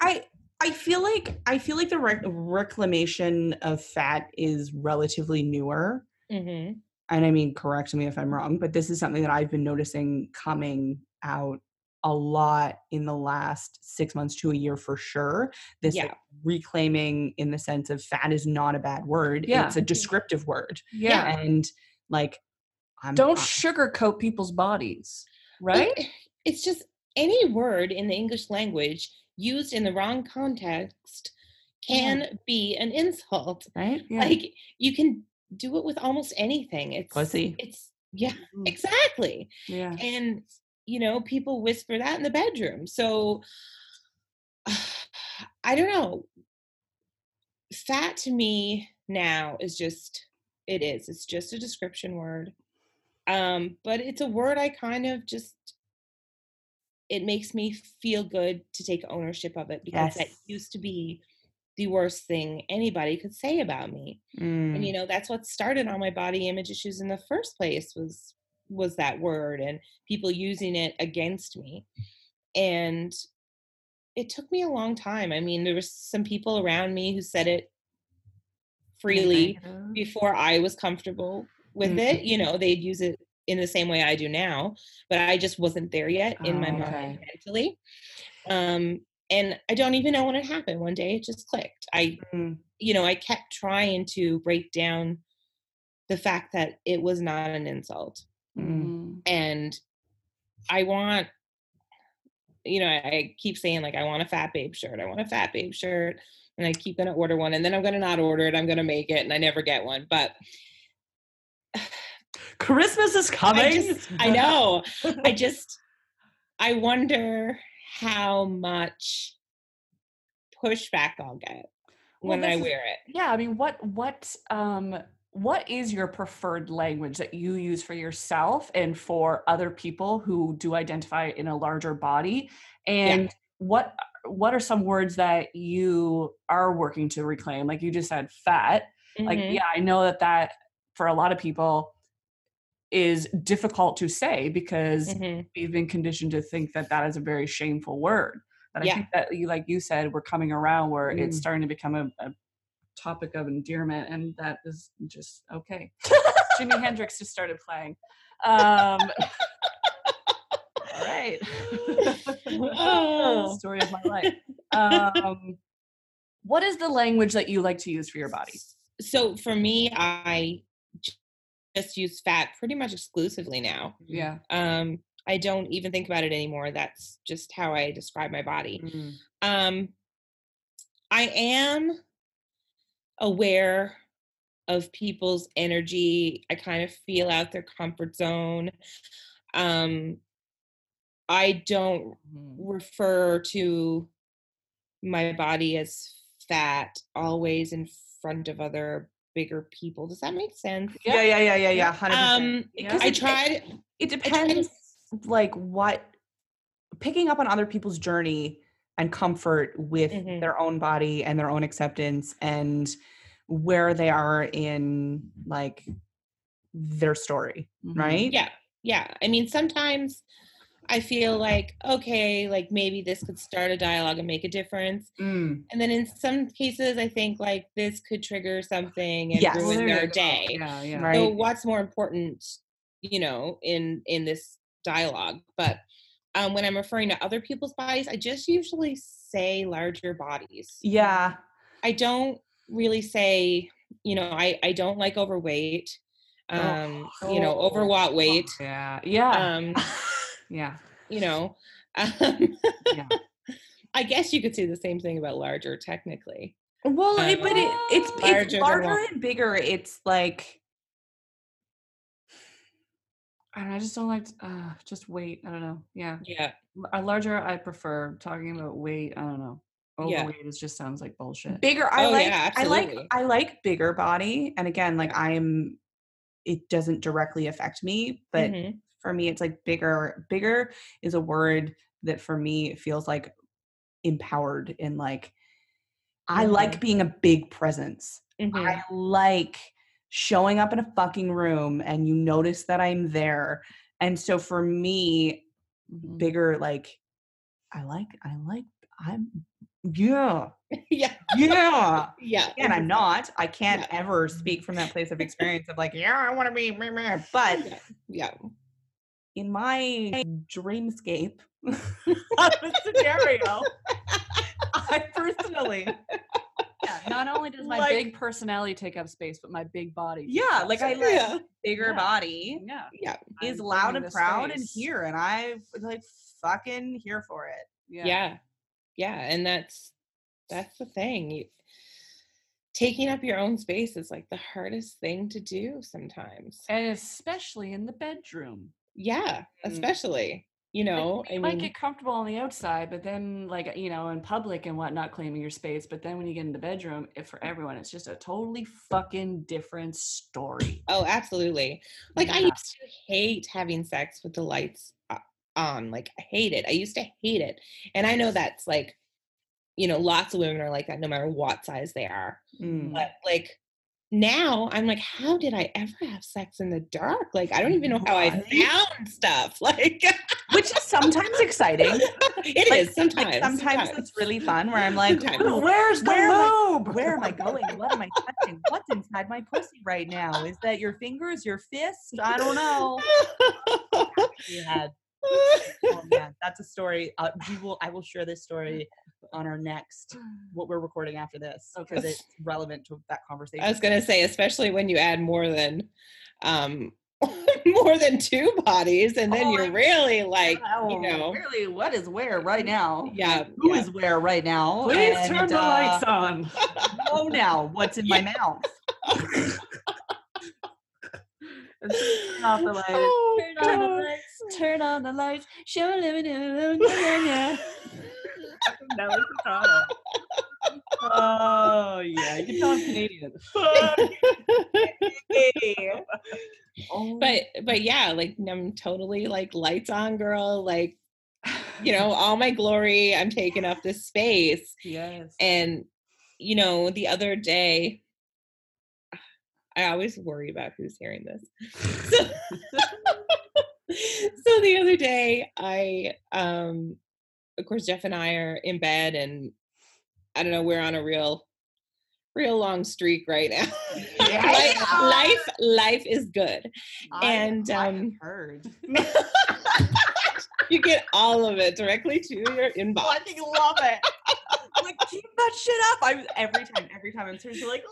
I I feel like I feel like the rec- reclamation of fat is relatively newer. mm-hmm. And I mean, correct me if I'm wrong, but this is something that I've been noticing coming out a lot in the last six months to a year for sure. This like, reclaiming in the sense of fat is not a bad word. Yeah. It's a descriptive word. Yeah. And like, I'm, Don't I- sugarcoat people's bodies, right? But it's just any word in the english language used in the wrong context can be an insult right? Yeah. like you can do it with almost anything it's Pussy. it's yeah Mm. exactly yeah. and you know people whisper that in the bedroom so i don't know fat to me now is just it is it's just a description word um but it's a word i kind of just it makes me feel good to take ownership of it because that used to be the worst thing anybody could say about me Mm. and you know that's what started all my body image issues in the first place was was that word and people using it against me and it took me a long time i mean there was some people around me who said it freely before i was comfortable with Mm. it you know they'd use it in the same way i do now but i just wasn't there yet in my Oh, mind okay. mentally um and i don't even know when it happened one day it just clicked i Mm. you know, I kept trying to break down the fact that it was not an insult. Mm. Mhm. And I want, you know, I, I keep saying, like, I want a fat babe shirt. I want a fat babe shirt. And I keep going to order one. And then I'm going to not order it. I'm going to make it. And I never get one. But Christmas is coming. I just, I know. I just, I wonder how much pushback I'll get Well, when I wear it. Yeah, I mean, what what um what is your preferred language that you use for yourself and for other people who do identify in a larger body? And what what are some words that you are working to reclaim? Like you just said, fat. Like, Mhm. yeah, I know that that for a lot of people is difficult to say because Mhm. we've been conditioned to think that that is a very shameful word. But I Yeah. think that you, like you said, we're coming around where it's Mm. starting to become a, a topic of endearment, and that is just okay. Jimi Hendrix just started playing. Um, all right. Oh. Story of my life. Um, what is the language that you like to use for your body? So for me, I just use fat pretty much exclusively now. Yeah. Um, I don't even think about it anymore. That's just how I describe my body. Mm. Um, I am aware of people's energy. I kind of feel out their comfort zone. Um, I don't Mhm. refer to my body as fat always in front of other bigger people. Does that make sense? Yeah, yeah, yeah, yeah, yeah. Hundred Um, percent. I tried. It tried to- depends, like what picking up on other people's journey and comfort with Mhm. their own body and their own acceptance and where they are in like their story, Mhm. right? Yeah, yeah. I mean, sometimes I feel like okay, like maybe this could start a dialogue and make a difference. Mm. And then in some cases, I think like this could trigger something and Yes. Ruin there their day. Yeah, yeah. Right. So what's more important, you know, in in this dialogue? But um, when I'm referring to other people's bodies, I just usually say larger bodies. Yeah. I don't really say, you know, I I don't like overweight. Um, you know, oh, overweight weight. Yeah. Yeah. Um, yeah. you know, um, Yeah. I guess you could say the same thing about larger, technically. Well, it, but it, it's Larger it's larger and bigger. It's like I, don't know, I just don't like uh just weight. I don't know. Yeah. Yeah, L- A larger I prefer talking about weight. I don't know. Yeah. Overweight is just sounds like bullshit. bigger. I Oh, like yeah, I like. I like bigger body. And again, like I'm it doesn't directly affect me, but Mhm. For me it's like bigger bigger is a word that for me feels like empowered and like I like being a big presence. Mhm. I like showing up in a fucking room and you notice that I'm there. And so for me, Mhm. bigger like I like I like I'm yeah. yeah, Yeah. yeah. And I'm not. I can't Yeah. ever speak from that place of experience of like, yeah, I want to be meh, meh. but Yeah, yeah. In my dreamscape of a scenario, I personally Yeah, not only does my Like- big personality take up space, but my big body. Yeah, up like I like Yeah. bigger Yeah. body Yeah. Yeah, is I'm loud and the proud and here and I like fucking here for it. yeah, yeah, And that's that's the thing. You, taking up your own space is like the hardest thing to do sometimes. And especially in the bedroom. Yeah, Mm. especially you know. Like, I you might mean, get comfortable on the outside, but then, like, you know, in public and whatnot, claiming your space. But then when you get in the bedroom, if for everyone, it's just a totally fucking different story. oh, absolutely. Like I used to hate having sex with the lights o- on. Like I hate it. I used to hate it, and I know that's like, you know, lots of women are like that no matter what size they are. Mm. but like now I'm like, how did I ever have sex in the dark? Like I don't even know how I Right? found stuff. Like Which is sometimes exciting. it is Like- sometimes. Like sometimes it's really fun where I'm like, Sometimes. "Ooh, Where's the where am I- lube? where am I going? What am I touching? What's inside my pussy right now? Is that your fingers, your fist? I don't know. Yeah. Oh man, that's a story. Uh, we will. I will share this story on our next what we're recording after this because Okay. it's relevant to that conversation. I was gonna say, especially when you add more than um more than two bodies, and then Oh, you're really like, you Oh, know, really, what is where right now? yeah, Who yeah. is where right now? Please And, turn the uh, lights on. oh, now what's in my mouth. Turn off the lights. Oh, Turn on the lights. Turn on the lights. Show a living Nelly Furtado. Oh yeah, you can tell I'm Canadian. Oh, but but yeah, like I'm totally like lights on girl, like you know, all my glory, I'm taking up this space. yes. And you know, the other day, I always worry about who's hearing this. So, so the other day, I, um, of course, Jeff and I are in bed, and I don't know, we're on a real, real long streak right now. life, life, life is good. and, I um, heard. you get all of it directly to your inbox. I fucking love it. like keep that shit up. I'm every time, every time I'm seriously like,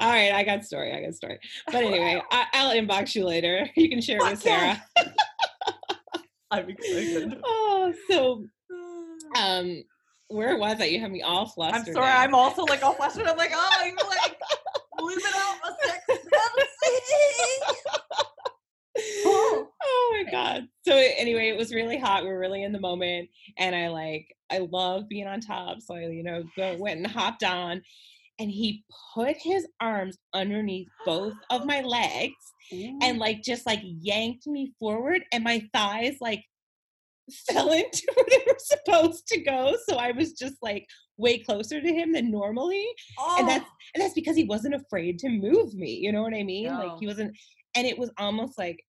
All right, I got story. I got story. But anyway, I, I'll inbox you later. You can share it with yeah. Sarah. I'm excited. Oh, so um, where was I? You have me all flustered. I'm sorry. now. I'm also like all flustered. I'm like, oh, you're like living out my sex fantasy. oh my god. So anyway, it was really hot. We were really in the moment, and I like I love being on top. So I, you know, go, went and hopped on, and he put his arms underneath both of my legs and like just like yanked me forward, and my thighs like fell into where they were supposed to go. So I was just like way closer to him than normally. and that's oh. and that's because he wasn't afraid to move me you know what i mean like he wasn't and it was almost like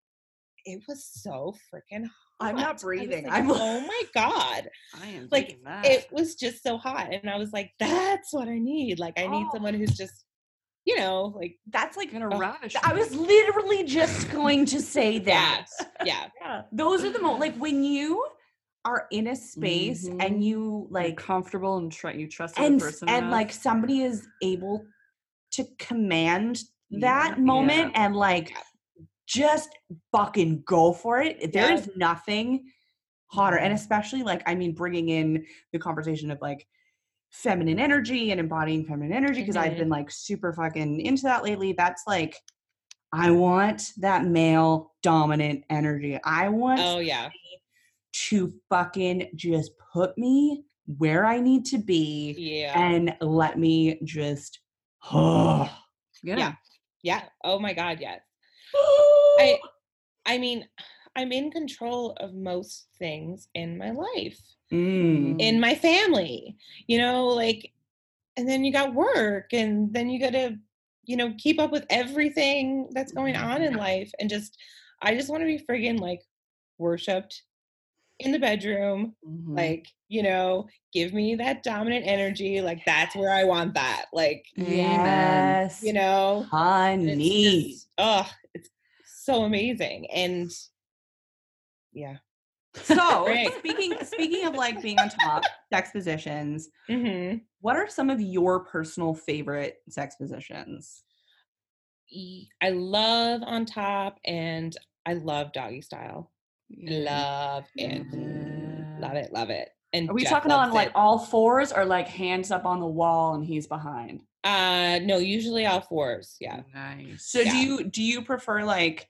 it was so freaking hot I'm not breathing. like, I'm- oh my god I am like, that. it was just so hot and i was like that's what i need like i need someone who's just you know like that's like gonna Oh, ravish. I was literally just going to say that. yeah Yeah. Those are the most like when you are in a space Mhm. and you like like comfortable and tr- you trust and person and enough. like somebody is able to command that Yeah. moment and like just fucking go for it. There is nothing hotter and Mhm. especially like I mean bringing in the conversation of like feminine energy and embodying feminine energy because I've Mhm. been like super fucking into that lately. That's like I want that male dominant energy. I want oh yeah to fucking just put me where I need to be yeah and let me just oh, yeah. yeah. yeah oh my god yes i i mean i'm in control of most things in my life Mm. in my family you know like and then you got work and then you got to you know keep up with everything that's going on in life and just i just want to be friggin like worshipped in the bedroom Mhm. like you know give me that dominant energy like that's where i want that like yes, you know honey. just, oh so amazing and yeah So speaking speaking of like being on top, sex positions, hmm what are some of your personal favorite sex positions? I love on top and I love doggy style. Love it. Yeah. Love it. Love it. And Are we Jeff talking on like it. all fours or like hands up on the wall and he's behind? Uh no, usually all fours. Yeah. Nice. So do you do you prefer like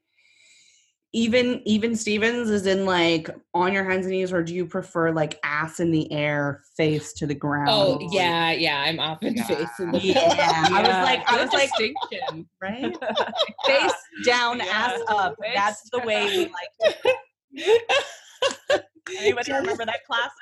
even even Stevens is in like on your hands and knees, or do you prefer like ass in the air, face to the ground? Oh Oh, yeah, yeah. I'm often Yeah. facing the Yeah, I was like, I was like, distinction. right? Face down, ass up. face That's the way we like. it. Anybody Jeff- remember that classic?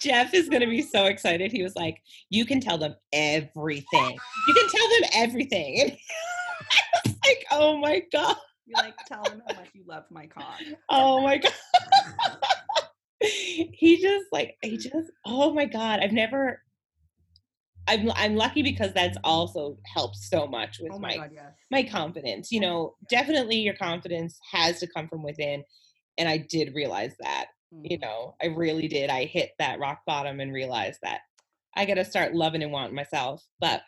Jeff is gonna be so excited. He was like, "You can tell them everything. You can tell them everything." And I was like, "Oh my god! You like tell them how much you love my cock. Oh my god!" he just like he just oh my god! I've never. I'm I'm lucky because that's also helped so much with Oh my my god, yes. my confidence. You know, definitely your confidence has to come from within, and I did realize that. You know i really did i hit that rock bottom and realized that i got to start loving and wanting myself but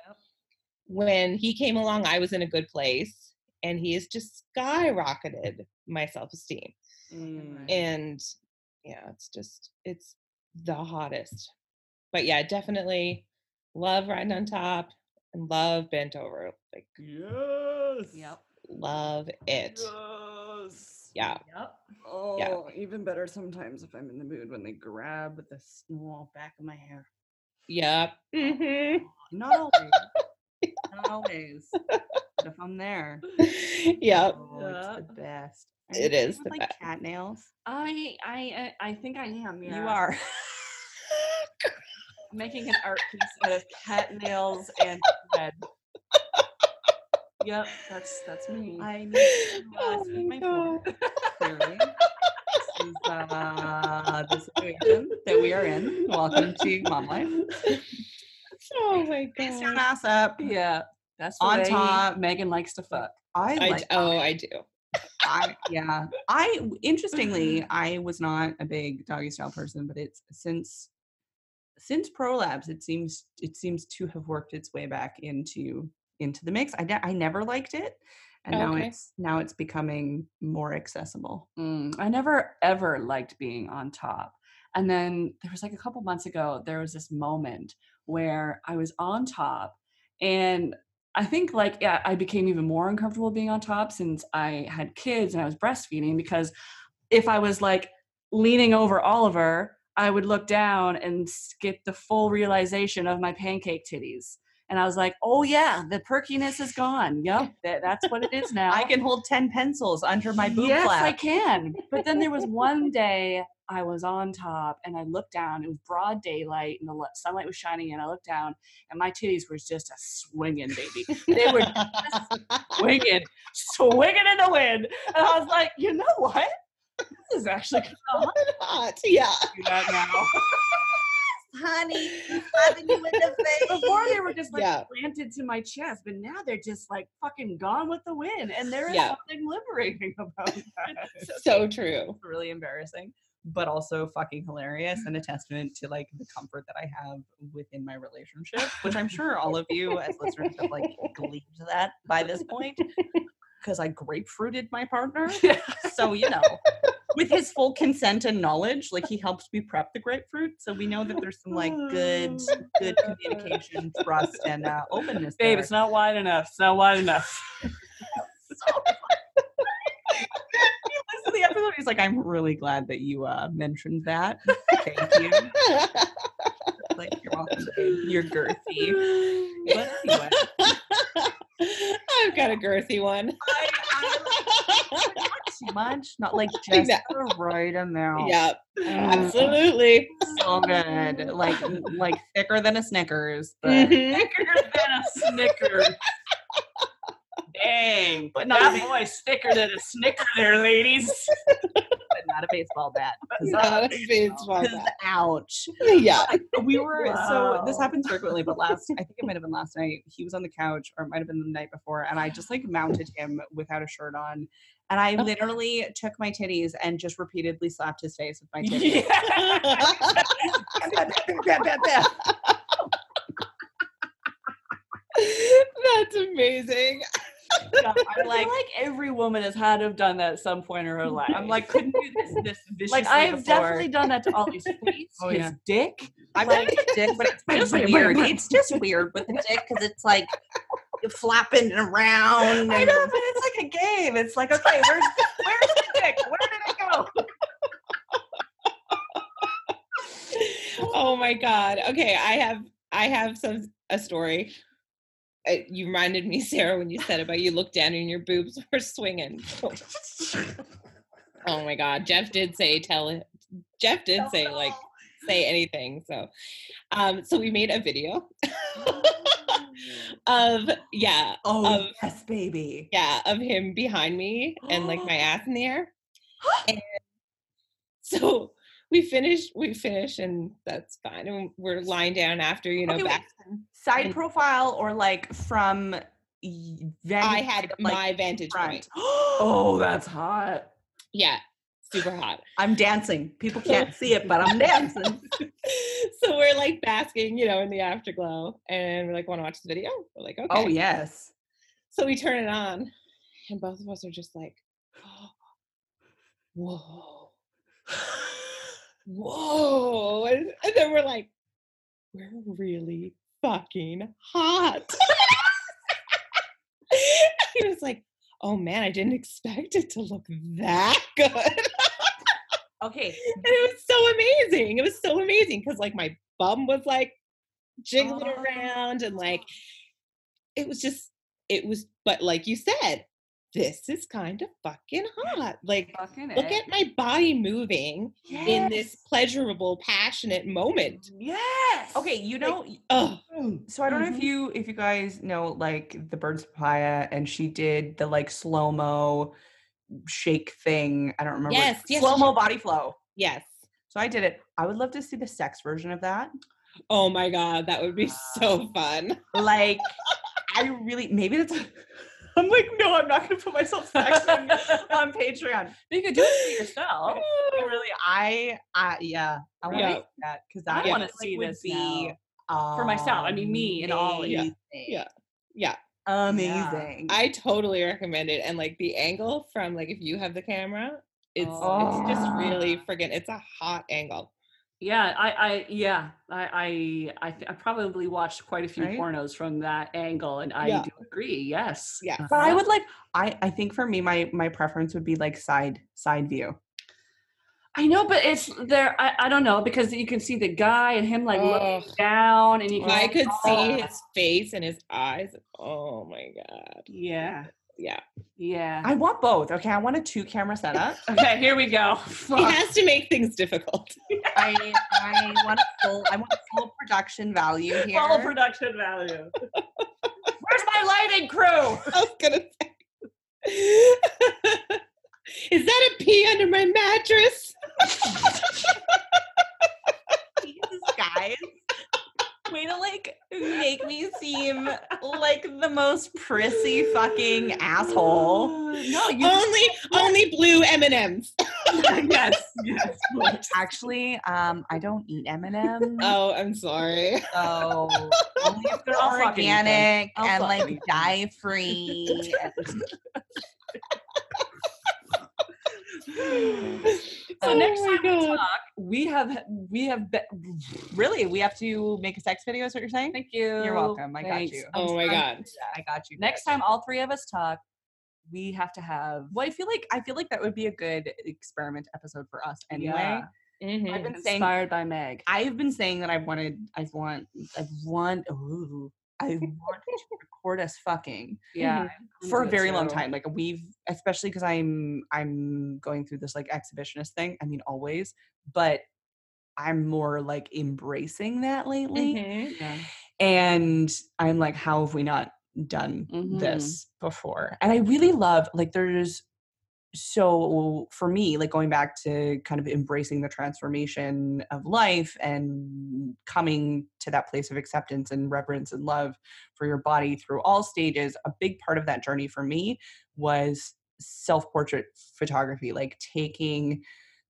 when he came along i was in a good place and he has just skyrocketed my self-esteem Mm. and yeah it's just it's the hottest but yeah definitely love riding on top and love bent over like Yes. Yep. love it Yes. Yeah Yep. Oh, even better sometimes if I'm in the mood when they grab the small back of my hair. yep hmm Not always. Not always. But if I'm there, yep Oh, it's the best. Are It is the like best. cat nails. I I I I think I am. Yeah. You are. making an art piece out of cat nails and thread. Yep, that's that's me. I need to Oh my my. God. Clearly, this is uh, the situation that we are in. Welcome to Mom Life. Oh my god! Face god. ass up. yeah, that's On top. Megan likes to fuck. I I like. d- oh, I do. I, yeah. I interestingly, I was not a big doggy style person, but it's since since prolapse, it seems it seems to have worked its way back into into the mix. I ne- I never liked it, and now Okay. it's now it's becoming more accessible. Mm, I never ever liked being on top. And then there was like a couple months ago, there was this moment where I was on top. And I think like, yeah, I became even more uncomfortable being on top since I had kids and I was breastfeeding because if I was like leaning over Oliver, I would look down and get the full realization of my pancake titties. And I was like, oh yeah, the perkiness is gone. Yep, that, that's what it is now. I can hold ten pencils under my boob yes, flap. I can. But then there was one day I was on top and I looked down. It was broad daylight and the sunlight was shining in. I looked down and my titties were just a swinging, baby. They were swinging, swinging in the wind. And I was like, you know what? This is actually kind of hot. Yeah. that now. Honey, slapping you in the face. Before they were just like Yeah. planted to my chest, but now they're just like fucking gone with the wind. And there is Yeah. something liberating about that. So true. really embarrassing, but also fucking hilarious and a testament to like the comfort that I have within my relationship, which I'm sure all of you as listeners have like gleaned that by this point. Because I grapefruited my partner. So, you know, with his full consent and knowledge, like he helps me prep the grapefruit. So we know that there's some like good, good communication, trust, and uh, openness. Babe, there. it's not wide enough. It's not wide enough. the episode. He's like, I'm really glad that you uh, mentioned that. Thank you. Like, you're welcome. You're girthy. But anyway, I've got a girthy one. I, I not too much, not like just the right amount. Yep, Mm, absolutely. so good. Like, like thicker than a Snickers, but Mhm. thicker than a Snicker. Dang, But but not that a- boy's thicker than a Snicker there, ladies. but not a baseball bat. Not a baseball 'cause bat. ouch. Yeah. we were so this happens frequently but last i think it might have been last night he was on the couch or it might have been the night before and i just like mounted him without a shirt on and i literally took my titties and just repeatedly slapped his face with my titties That's amazing. I'm I like feel like every woman has had to have done that at some point in her life. i'm like couldn't do this this viciously like I've before. definitely done that to Ollie's face, Oh, his yeah. dick. i've done it with dick but it's just Wait, wait, weird it's just weird with the dick because it's like you're flapping around I and- know, but it's like a game. It's like, okay, where's where's the dick? Where did it go? oh my god. Okay, I have I have some a story. You reminded me, Sarah, when you said about you looked down and your boobs were swinging. oh my god, Jeff did say tell it. Jeff did say like say anything. So, um, so we made a video of yeah oh of yes baby yeah of him behind me and like my ass in the air. And so we finish we finish and that's fine. And we're lying down after, you know, Okay, back side And- profile or like from vantage I had like, my vantage front. point. Oh, that's hot. Yeah, super hot. I'm dancing. People can't see it, but I'm dancing. so we're like basking, you know, in the afterglow, and we're like, want to watch the video? We're like, oh, okay. Oh yes. So we turn it on, and both of us are just like, whoa, whoa. And, and then we're like, we're really fucking hot. he was like, oh man, I didn't expect it to look that good. Okay. and it was so amazing. It was so amazing because like my bum was like jiggling Oh. around and like it was just it was but like you said this is kind of fucking hot like Fucking look at my body moving in this pleasurable passionate moment Yes. Okay, you know oh so I don't know if Mhm. you if you guys know like the Birdspapaya and she did the like slow-mo shake thing. I don't remember. Yes, yes, Slow-mo body flow. yes So I did it. I would love to see the sex version of that. oh my god that would be so fun Like I really maybe that's I'm like, no, I'm not gonna put myself sex on, on Patreon. you could do it for yourself. really, I, I, yeah, I want to Yeah. see that because I that wanna see would this be For myself, I mean, me and Ollie. Yeah. Yeah. Yeah. amazing. I totally recommend it. And like the angle from like if you have the camera, it's it's just oh. really Oh. friggin' it's a hot angle. Yeah, I, I, yeah, I, I, I, th- I probably watched quite a few Right? pornos from that angle, and I Yeah. do agree. Yes. Yeah. but I uh-huh. would like, I, I think for me, my, my preference would be like side, side view. I know, but it's there. I, I don't know because you can see the guy and him like looking down, and you can. I see could all- see his face and his eyes. Oh my god. Yeah, Yeah. yeah. I want both. Okay, I want a two camera setup. okay, here we go. He Fuck. has to make things difficult. I, I want full, I want full production value here. Full production value. Where's my lighting crew? I was gonna say. Is that a pee under my mattress? Jesus, guys. Way to like make me seem like the most prissy fucking asshole. no, you. only only blue M and M's. yes, yes. please. Actually, um, I don't eat M&Ms. Oh, I'm sorry. So only if they're I'll fucking eat them. organic and like dye free. So Oh next my time we God. talk, we have we have. Be- really, we have to make a sex video. Is what you're saying? Thank you. You're welcome. I got Thanks. you. I'm Oh my god. I got you. Next time, all three of us talk. We have to have. Well, I feel like I feel like that would be a good experiment episode for us anyway. Yeah. Mhm. I've been saying Inspired by Meg. I've been saying that I've wanted, I've want, I want, ooh, I want to record us fucking Yeah, for a very long time. Like we've, especially because I'm, I'm going through this like exhibitionist thing. I mean, always, but I'm more like embracing that lately, Mhm. Yeah. and I'm like, how have we not done Mhm. this before? And I really love like there's so for me like going back to kind of embracing the transformation of life and coming to that place of acceptance and reverence and love for your body through all stages a big part of that journey for me was self-portrait photography like taking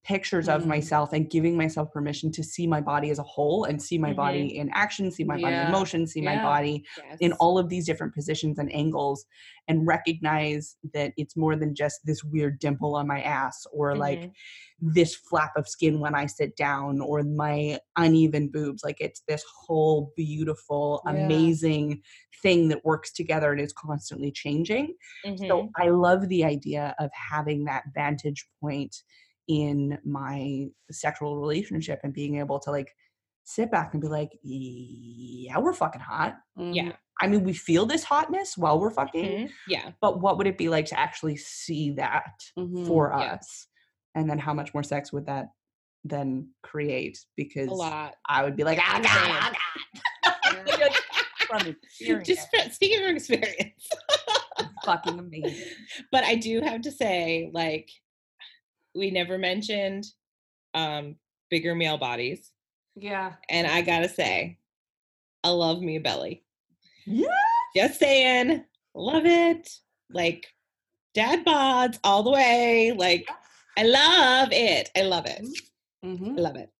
pictures of Mm. myself and giving myself permission to see my body as a whole and see my Mhm. body in action see my body in motion see my Yeah. body in all of these different positions and angles and recognize that it's more than just this weird dimple on my ass or like Mhm. this flap of skin when I sit down or my uneven boobs. Like it's this whole beautiful, Yeah. amazing thing that works together and is constantly changing. So I love the idea of having that vantage point in my sexual relationship and being able to like sit back and be like, yeah, we're fucking hot. Yeah. I mean, we feel this hotness while we're fucking, Mhm. Yeah. but what would it be like to actually see that Mhm. for yeah. us? And then how much more sex would that then create? Because A lot. I would be like, ah, God, ah, God. From experience. Just speaking from experience. fucking amazing. but I do have to say, like, we never mentioned um bigger male bodies. Yeah. And I gotta say, I love me a belly. Yeah. Just saying, love it. Like dad bods all the way. Like I love it. I love it. Mm-hmm. I love it.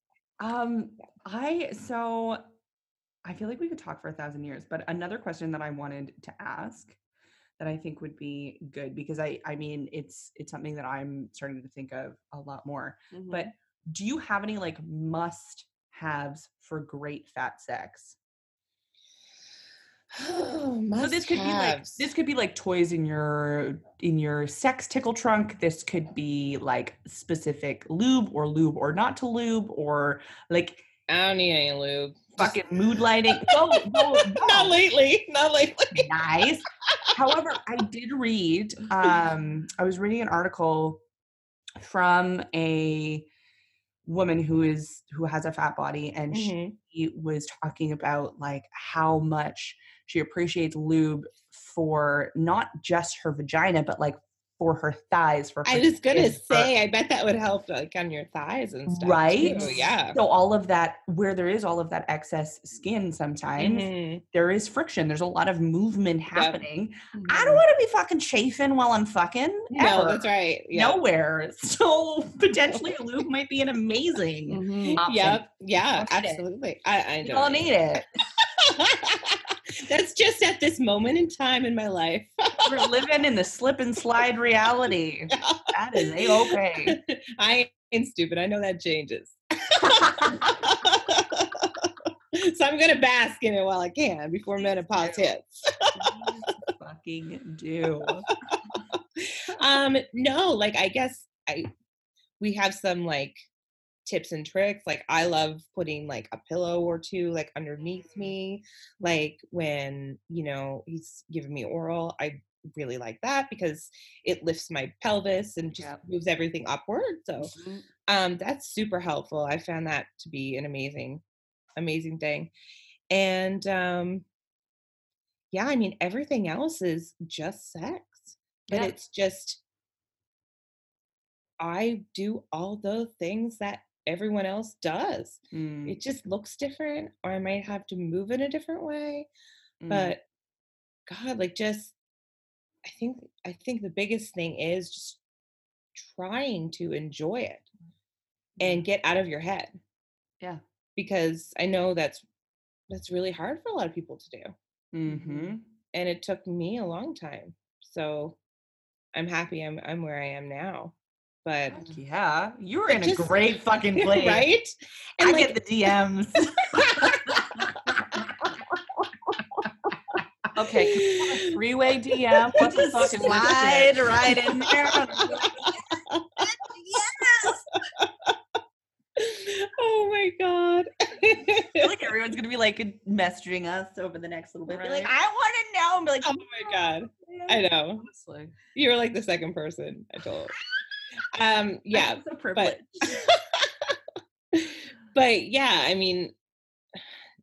Um, I so I feel like we could talk for a thousand years, but another question that I wanted to ask that I think would be good because I I mean it's it's something that I'm starting to think of a lot more. Mm-hmm. But do you have any like must haves for great fat sex? Oh, So this could be like this could be like toys in your in your sex tickle trunk. This could be like specific lube or lube or not to lube or like I don't need any lube. Fucking mood lighting. No, no, Not lately. Not lately. nice. However, I did read. Um, I was reading an article from a woman who is who has a fat body, and she Mhm. he was talking about like how much she appreciates lube for not just her vagina but like for her thighs for I was gonna say, I bet that would help like on your thighs and stuff. Right? too, Yeah. so all of that where there is all of that excess skin sometimes Mhm. there is friction there's a lot of movement happening i Mhm. don't want to be fucking chafing while i'm fucking No, that's right. Yeah. nowhere so potentially a lube might be an amazing Mhm. option. Yep. Yeah. Don't it. Absolutely. I, I don't don't need it That's just at this moment in time in my life. we're living in the slip and slide reality that is a-okay I ain't stupid. I know that changes. so I'm gonna bask in it while I can before menopause hits. fucking do um no like i guess i we have some like tips and tricks like i love putting like a pillow or two like underneath me like when you know he's giving me oral i really like that because it lifts my pelvis and just moves everything upward so Mhm. um that's super helpful i found that to be an amazing amazing thing and um yeah i mean everything else is just sex but Yeah. it's just i do all the things that everyone else does. Mm, it just looks different or i might have to move in a different way mm. but god like just i think i think the biggest thing is just trying to enjoy it and get out of your head. Yeah. because i know that's that's really hard for a lot of people to do. Mhm. and it took me a long time. So i'm happy i'm i'm where i am now but yeah you were in a great fucking place right And i and get the dms Okay, can we have a three-way DM. What's the fucking slide website? right in there oh my god I feel like everyone's gonna be like messaging us over the next little bit. Be like, I want to know. And be like, oh my god oh, i know Honestly. you're like the second person i told um yeah so privileged. but yeah i mean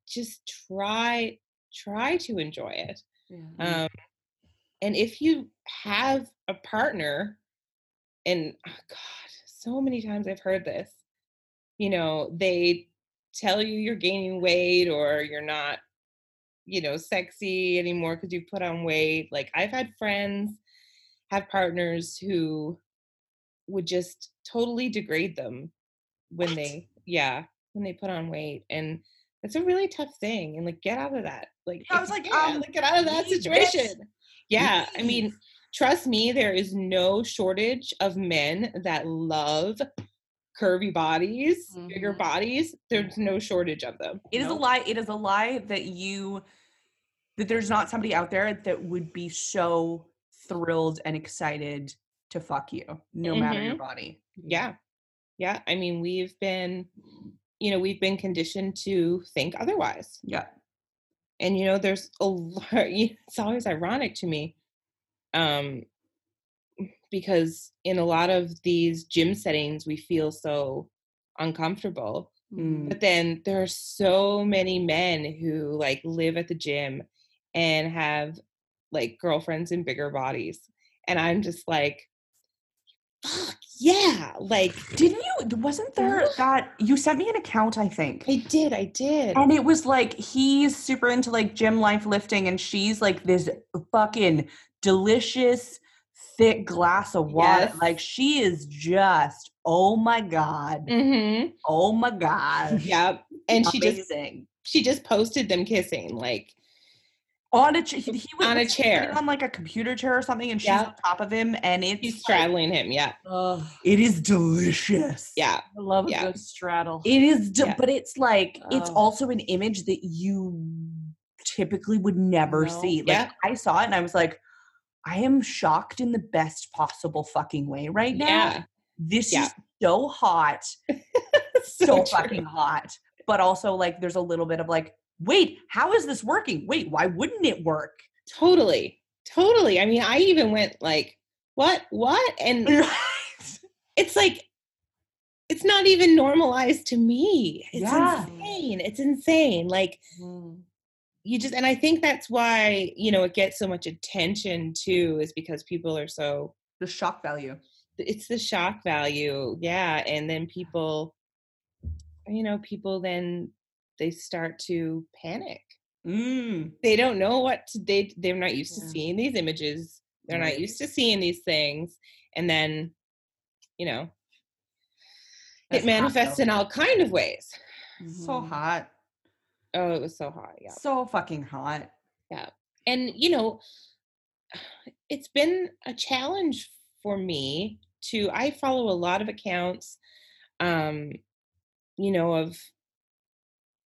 just try try to enjoy it Yeah. um and if you have a partner and oh god so many times i've heard this you know they tell you you're gaining weight or you're not you know sexy anymore because you put on weight like i've had friends have partners who would just totally degrade them when What? they yeah when they put on weight and it's a really tough thing and like get out of that like I was like, can, um, like, get out of that situation yeah i mean trust me there is no shortage of men that love curvy bodies bigger Mhm. bodies there's no shortage of them It is a lie. It is a lie that you that there's not somebody out there that would be so thrilled and excited to fuck you, no matter your body. yeah yeah i mean we've been you know we've been conditioned to think otherwise Yeah. and you know there's a lot it's always ironic to me um because in a lot of these gym settings we feel so uncomfortable Mm. but then there are so many men who like live at the gym and have like girlfriends in bigger bodies and i'm just like fuck yeah like Didn't you? Wasn't there that you sent me an account? I think. i did i did And it was like he's super into like gym life lifting, and she's like this fucking delicious, thick glass of water. Yes. Like she is just, oh my god, mm-hmm. oh my god, yeah and she just amazing. she just posted them kissing like on a ch- he he was On a chair. on like a computer chair or something, and she's Yeah. on top of him, and it's he's like- straddling him yeah Ugh, it is delicious. yeah I love a good straddle. It is, de- Yeah. but it's like it's also an image that you typically would never No. see. Like Yeah. I saw it and I was like, I am shocked in the best possible fucking way right now. yeah This Yeah. is so hot, so, so fucking hot. But also like there's a little bit of like, wait, how is this working? Wait, why wouldn't it work? totally totally i mean i even went like what what and it's like it's not even normalized to me it's Yeah. insane it's insane like Mm. you just and i think that's why you know it gets so much attention too is because people are so The shock value. it's the shock value yeah and then people you know people then they start to panic Mm. they don't know what to, they they're not used to seeing these images they're Right. not used to seeing these things and then you know That's it manifests in all kind of ways though. so hot. oh it was so hot yeah So fucking hot. Yeah, and you know it's been a challenge for me to i follow a lot of accounts um you know of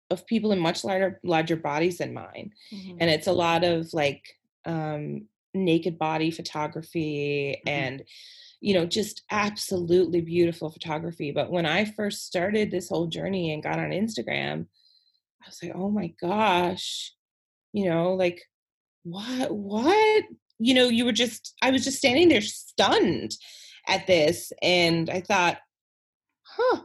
of people in much larger larger bodies than mine Mhm. and it's a lot of like um naked body photography Mhm. and you know just absolutely beautiful photography but when i first started this whole journey and got on instagram i was like oh my gosh you know like what what you know you were just i was just standing there stunned at this and i thought huh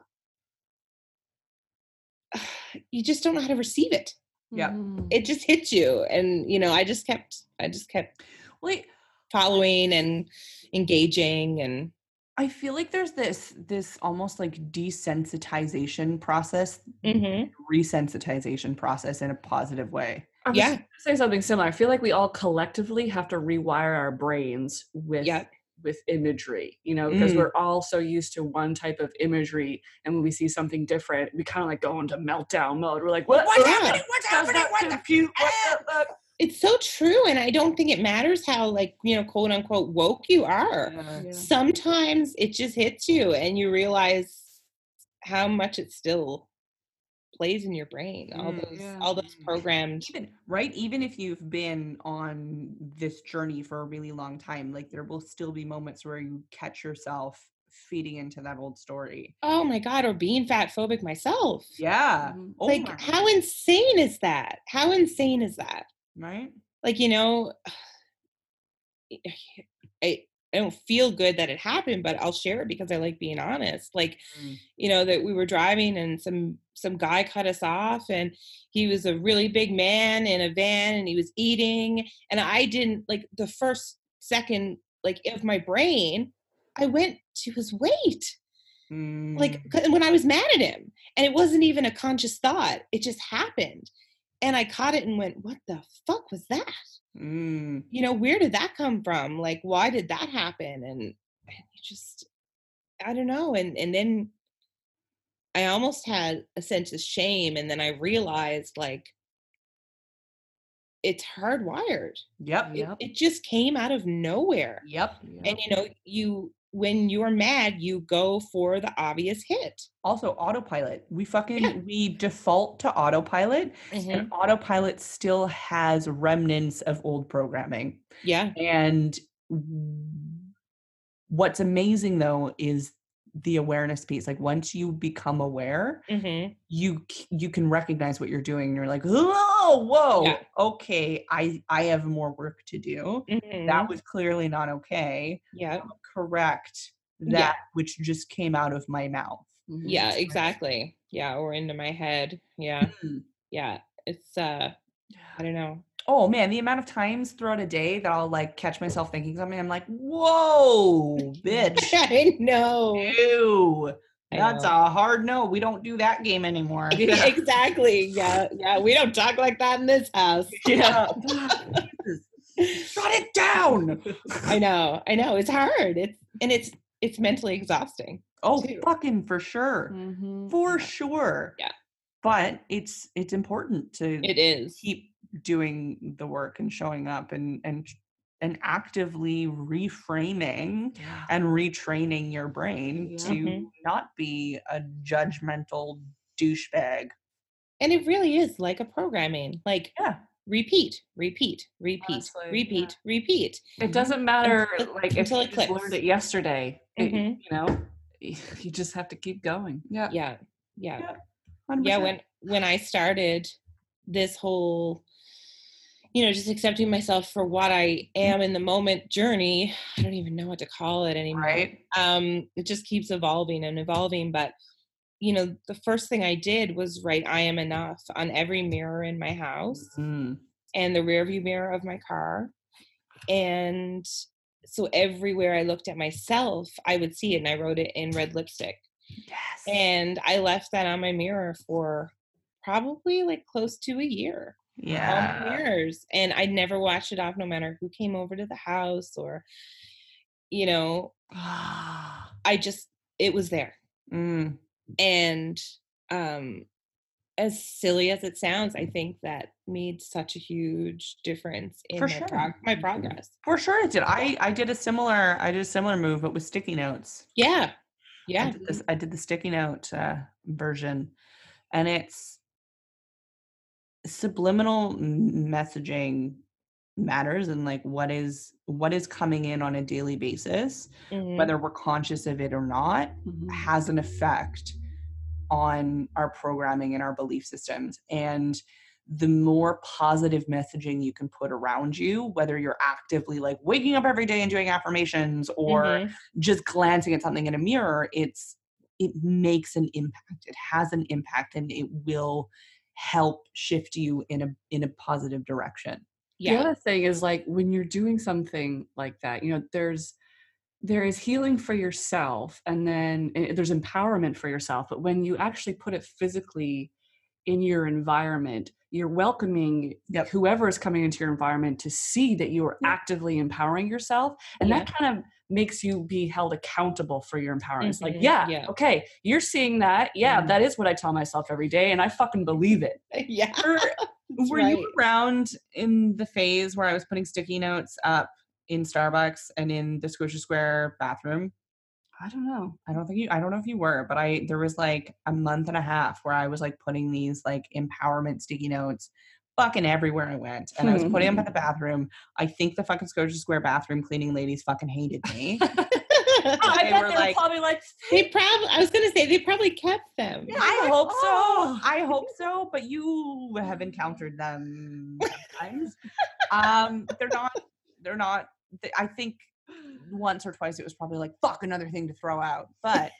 you just don't know how to receive it Yeah. It just hits you and you know i just kept i just kept Wait, following and engaging and I feel like there's this this almost like desensitization process, Mhm. resensitization process in a positive way. I was Yeah. gonna say something similar. I feel like we all collectively have to rewire our brains with Yeah. With imagery, you know, because Mm. we're all so used to one type of imagery, and when we see something different, we kind of like go into meltdown mode. We're like, "What? What's Yeah. happening? What's Does happening? not What the compute. What the fuck?" it's so true and i don't think it matters how like you know quote unquote woke you are Yeah. sometimes it just hits you and you realize how much it still plays in your brain all Mm, those yeah. all those programmed even right even if you've been on this journey for a really long time like there will still be moments where you catch yourself feeding into that old story. Oh my god or being fat phobic myself. Yeah. Mhm. oh like my- how insane is that? How insane is that? Right? Like you know I, I don't feel good that it happened but i'll share it because i like being honest like Mm. you know that we were driving and some some guy cut us off and he was a really big man in a van and he was eating and i didn't like the first second like of my brain i went to his weight like Mm. 'cause- when i was mad at him and it wasn't even a conscious thought it just happened and i caught it and went what the fuck was that Mm. you know where did that come from? Like why did that happen? And, and you just i don't know and and then i almost had a sense of shame and then i realized like it's hardwired. Yep it, Yep. it just came out of nowhere. Yep and you know you when you're mad you go for the obvious hit also autopilot we fucking we default to autopilot Mm-hmm. and autopilot still has remnants of old programming yeah And what's amazing though is the awareness piece. Like once you become aware, mm-hmm. you you can recognize what you're doing. And you're like, whoa, whoa, Yeah. okay, I I have more work to do. Mm-hmm. That was clearly not okay. yeah Correct that Yeah. which just came out of my mouth. Mhm. yeah exactly yeah or into my head yeah Mm. yeah it's uh i don't know Oh man, the amount of times throughout a day that I'll like catch myself thinking something, I'm like, whoa, bitch. i know Ew. I That's know. a hard no. We don't do that game anymore. Exactly yeah yeah we don't talk like that in this house Yeah. Shut it down. i know i know it's hard it's and it's it's mentally exhausting Oh, too. fucking for sure. Mhm. For Yeah. sure. Yeah. But it's it's important to it is keep doing the work and showing up and and and actively reframing Yeah. and retraining your brain Yeah. to Mhm. not be a judgmental douchebag. and it really is like a programming like Yeah. Repeat repeat repeat Honestly, yeah. repeat repeat It doesn't matter Until- like if you just learned it yesterday. it- Mhm. you know, you just have to keep going. Yeah. yeah yeah Yeah. yeah 100%. when when i started this whole you know just accepting myself for what i am in the moment journey i don't even know what to call it anymore Right. um it just keeps evolving and evolving but you know the first thing i did was write i am enough on every mirror in my house Mm. and the rear view mirror of my car and so everywhere I looked at myself, I would see it and I wrote it in red lipstick. Yes. And I left that on my mirror for probably like close to a year. yeah. mirrors. And I never washed it off no matter who came over to the house or, you know, I just, it was there. Mm. And um as silly as it sounds, I think that made such a huge difference in For my, sure. prog- my progress. For sure it did. I I did a similar I did a similar move, but with sticky notes. Yeah. I Yeah. did, this, I did the sticky note uh, version, and it's subliminal messaging matters and like what is what is coming in on a daily basis Mhm. whether we're conscious of it or not Mhm. has an effect on our programming and our belief systems. And the more positive messaging you can put around you whether you're actively like waking up every day and doing affirmations or Mhm. just glancing at something in a mirror it's it makes an impact. It has an impact and it will help shift you in a in a positive direction. The other thing is like when you're doing something like that, you know, there's there is healing for yourself and then eh, there's empowerment for yourself, but when you actually put it physically in your environment, you're welcoming Yep. whoever is coming into your environment to see that you are Yeah. actively empowering yourself and that kind of makes you be held accountable for your empowerment. It's like, Mhm. yeah, Yeah. okay, you're seeing that. Yeah, Mhm. that is what I tell myself every day and I fucking believe it. yeah. were, were right. you around in the phase where i was putting sticky notes up in starbucks and in the scotia square bathroom I don't know. I don't think you I don't know if you were, but I there was like a month and a half where I was like putting these like empowerment sticky notes fucking everywhere I went. And I was putting them in the bathroom. I think the fucking Scotia Square bathroom cleaning ladies fucking hated me. I They bet were they were like- probably like, they probably I was gonna say they probably kept them. I like, hope "Oh." so. I hope so, but you have encountered them sometimes. um they're not they're not they, I think once or twice it was probably like fuck another thing to throw out. But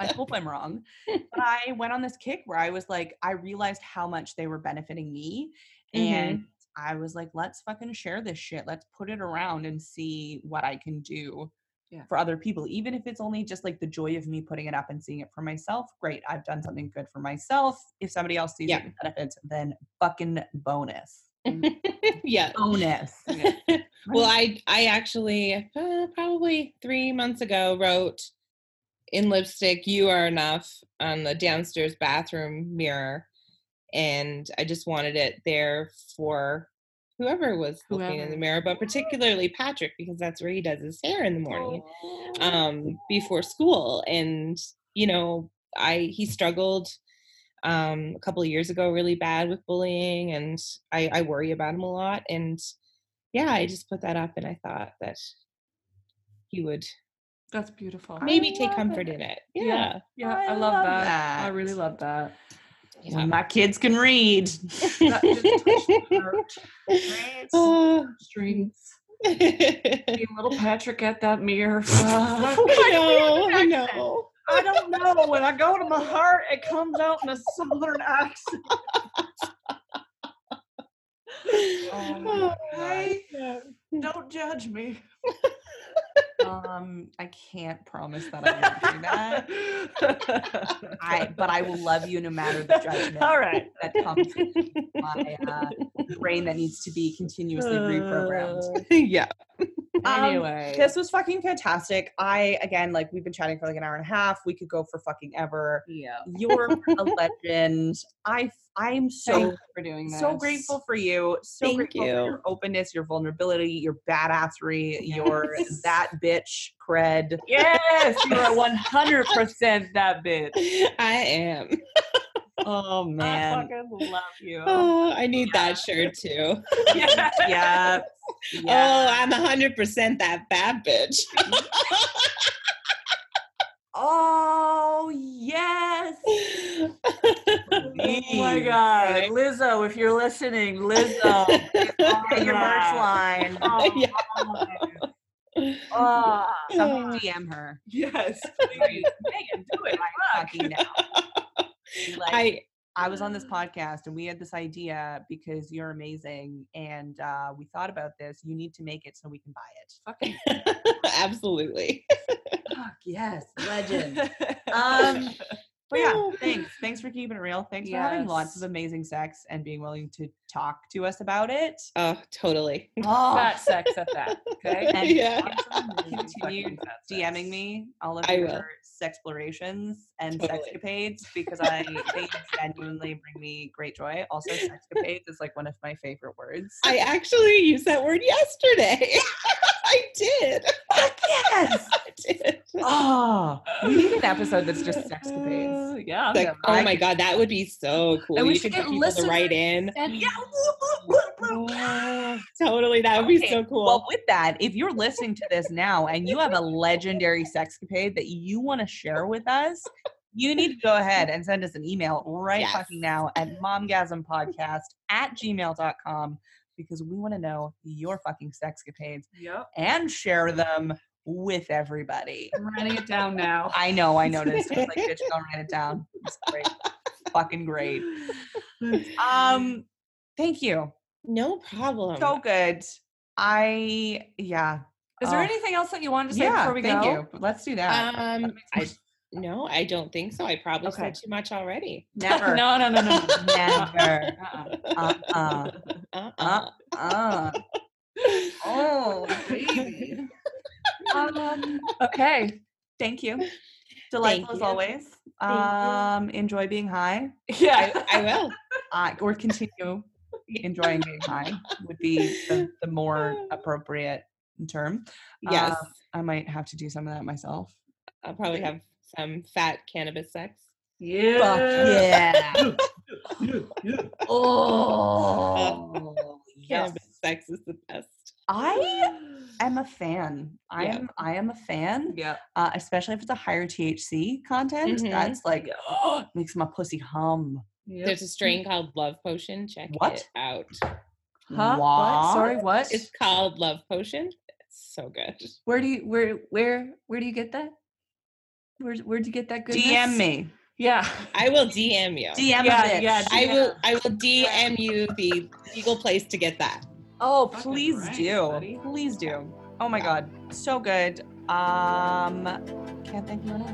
I hope I'm wrong. But I went on this kick where I was like, I realized how much they were benefiting me. And mm-hmm. I was like, let's fucking share this shit. Let's put it around and see what I can do Yeah. for other people. Even if it's only just like the joy of me putting it up and seeing it for myself. Great. I've done something good for myself. If somebody else sees Yeah. it and benefits, then fucking bonus. yeah. Bonus. Well, I I actually uh, probably three months ago wrote in lipstick "You are enough" on the downstairs bathroom mirror, and I just wanted it there for whoever was looking in the mirror, but particularly Patrick because that's where he does his hair in the morning um, before school, and you know I he struggled um, a couple of years ago really bad with bullying, and I, I worry about him a lot, and yeah, I just put that up and I thought that he would That's beautiful. maybe take comfort it. in it. Yeah. Yeah. Yeah, I I, love, love that. I really love that. Yeah. When my kids can read. That just touched my heart. Right? Oh. Strings. Little Patrick at that mirror. Fuck. know, I know. I don't know. When I go to my heart, it comes out in a southern accent. Oh, Okay. Don't judge me. um, I can't promise that I won't do that. I but I will love you no matter the judgment All right. that comes with my uh, brain that needs to be continuously reprogrammed. yeah. Um, Anyway. This was fucking fantastic. I again like we've been chatting for like an hour and a half. We could go for fucking ever. yeah. You're a legend. I I'm so for doing this. so grateful for you. So Thank grateful for you. your openness, your vulnerability, your badassery, your that bitch cred. Yes, you are 100% that bitch. I am. Oh I man. fucking love you. Oh, I need that shirt too. yeah. yeah. Oh, I'm hundred percent that bad bitch. Oh yes. Oh my god. Lizzo, if you're listening, Lizzo. Get your merch line. Oh, Yeah. oh, Somebody DM her. yes. Megan, do it. I'm talking now. Like, I I was on this podcast and we had this idea because you're amazing and uh, we thought about this. You need to make it so we can buy it. Fucking Absolutely. Fuck yes, legend. um, but yeah, thanks. Thanks for keeping it real. Thanks for having lots of amazing sex and being willing to talk to us about it. Oh, totally. Oh, fat sex at that. Okay. And Yeah. continue DMing me all of I your will. sexplorations and Totally. sexcapades because I they genuinely bring me great joy. Also, sexcapades is like one of my favorite words. I actually used that word yesterday. I did. yes. I did. Oh, we need an episode that's just sexcapades. Uh, yeah. Like, oh I my could- god, that would be so cool. And we you should get people to listeners write in. And Yeah. Totally, that would be so cool. Well, with that, if you're listening to this now and you have a legendary sexcapade that you want to share with us, you need to go ahead and send us an email right Yes. fucking now at momgasmpodcast at gmail.com because we want to know your fucking sexcapades Yep. and share them with everybody. I'm writing it down now. I know, I noticed. I was like, bitch, go write it down. It's great. fucking great. Um, thank you. no problem. So good. I, yeah. Is there Oh. anything else that you wanted to say yeah, before we thank go? you. Let's do that. um, makes I, sense. No, I don't think so. I probably Okay. said too much already. Never. no, no, no, no, no. Never. Uh-uh. Uh-uh. Uh-uh. Uh. Oh, baby. um, Okay. thank you. Delightful as you. always. you. Um, enjoy being high. Yeah. I, I will. Uh, or continue enjoying being high would be the, the more appropriate term. Yes. Um, I might have to do some of that myself. I'll probably have some fat cannabis sex. yeah. yeah. oh, yes. Cannabis sex is the best. I am a fan. I Yeah. am I am a fan, Yeah. uh, especially if it's a higher THC content. Mhm. That's like makes my pussy hum. There's a strain called Love Potion. Check What? it out. Huh? What? What? Sorry, what? It's called Love Potion. It's so good. where do you where where where do you get that? Where where'd you get that goodness? DM me. Yeah. I will DM you. DM Yeah, a bitch. yeah, I will. I will DM you the legal place to get that. Oh, please right, do. buddy. Please do. Oh my god, so good. Um, can't thank you enough.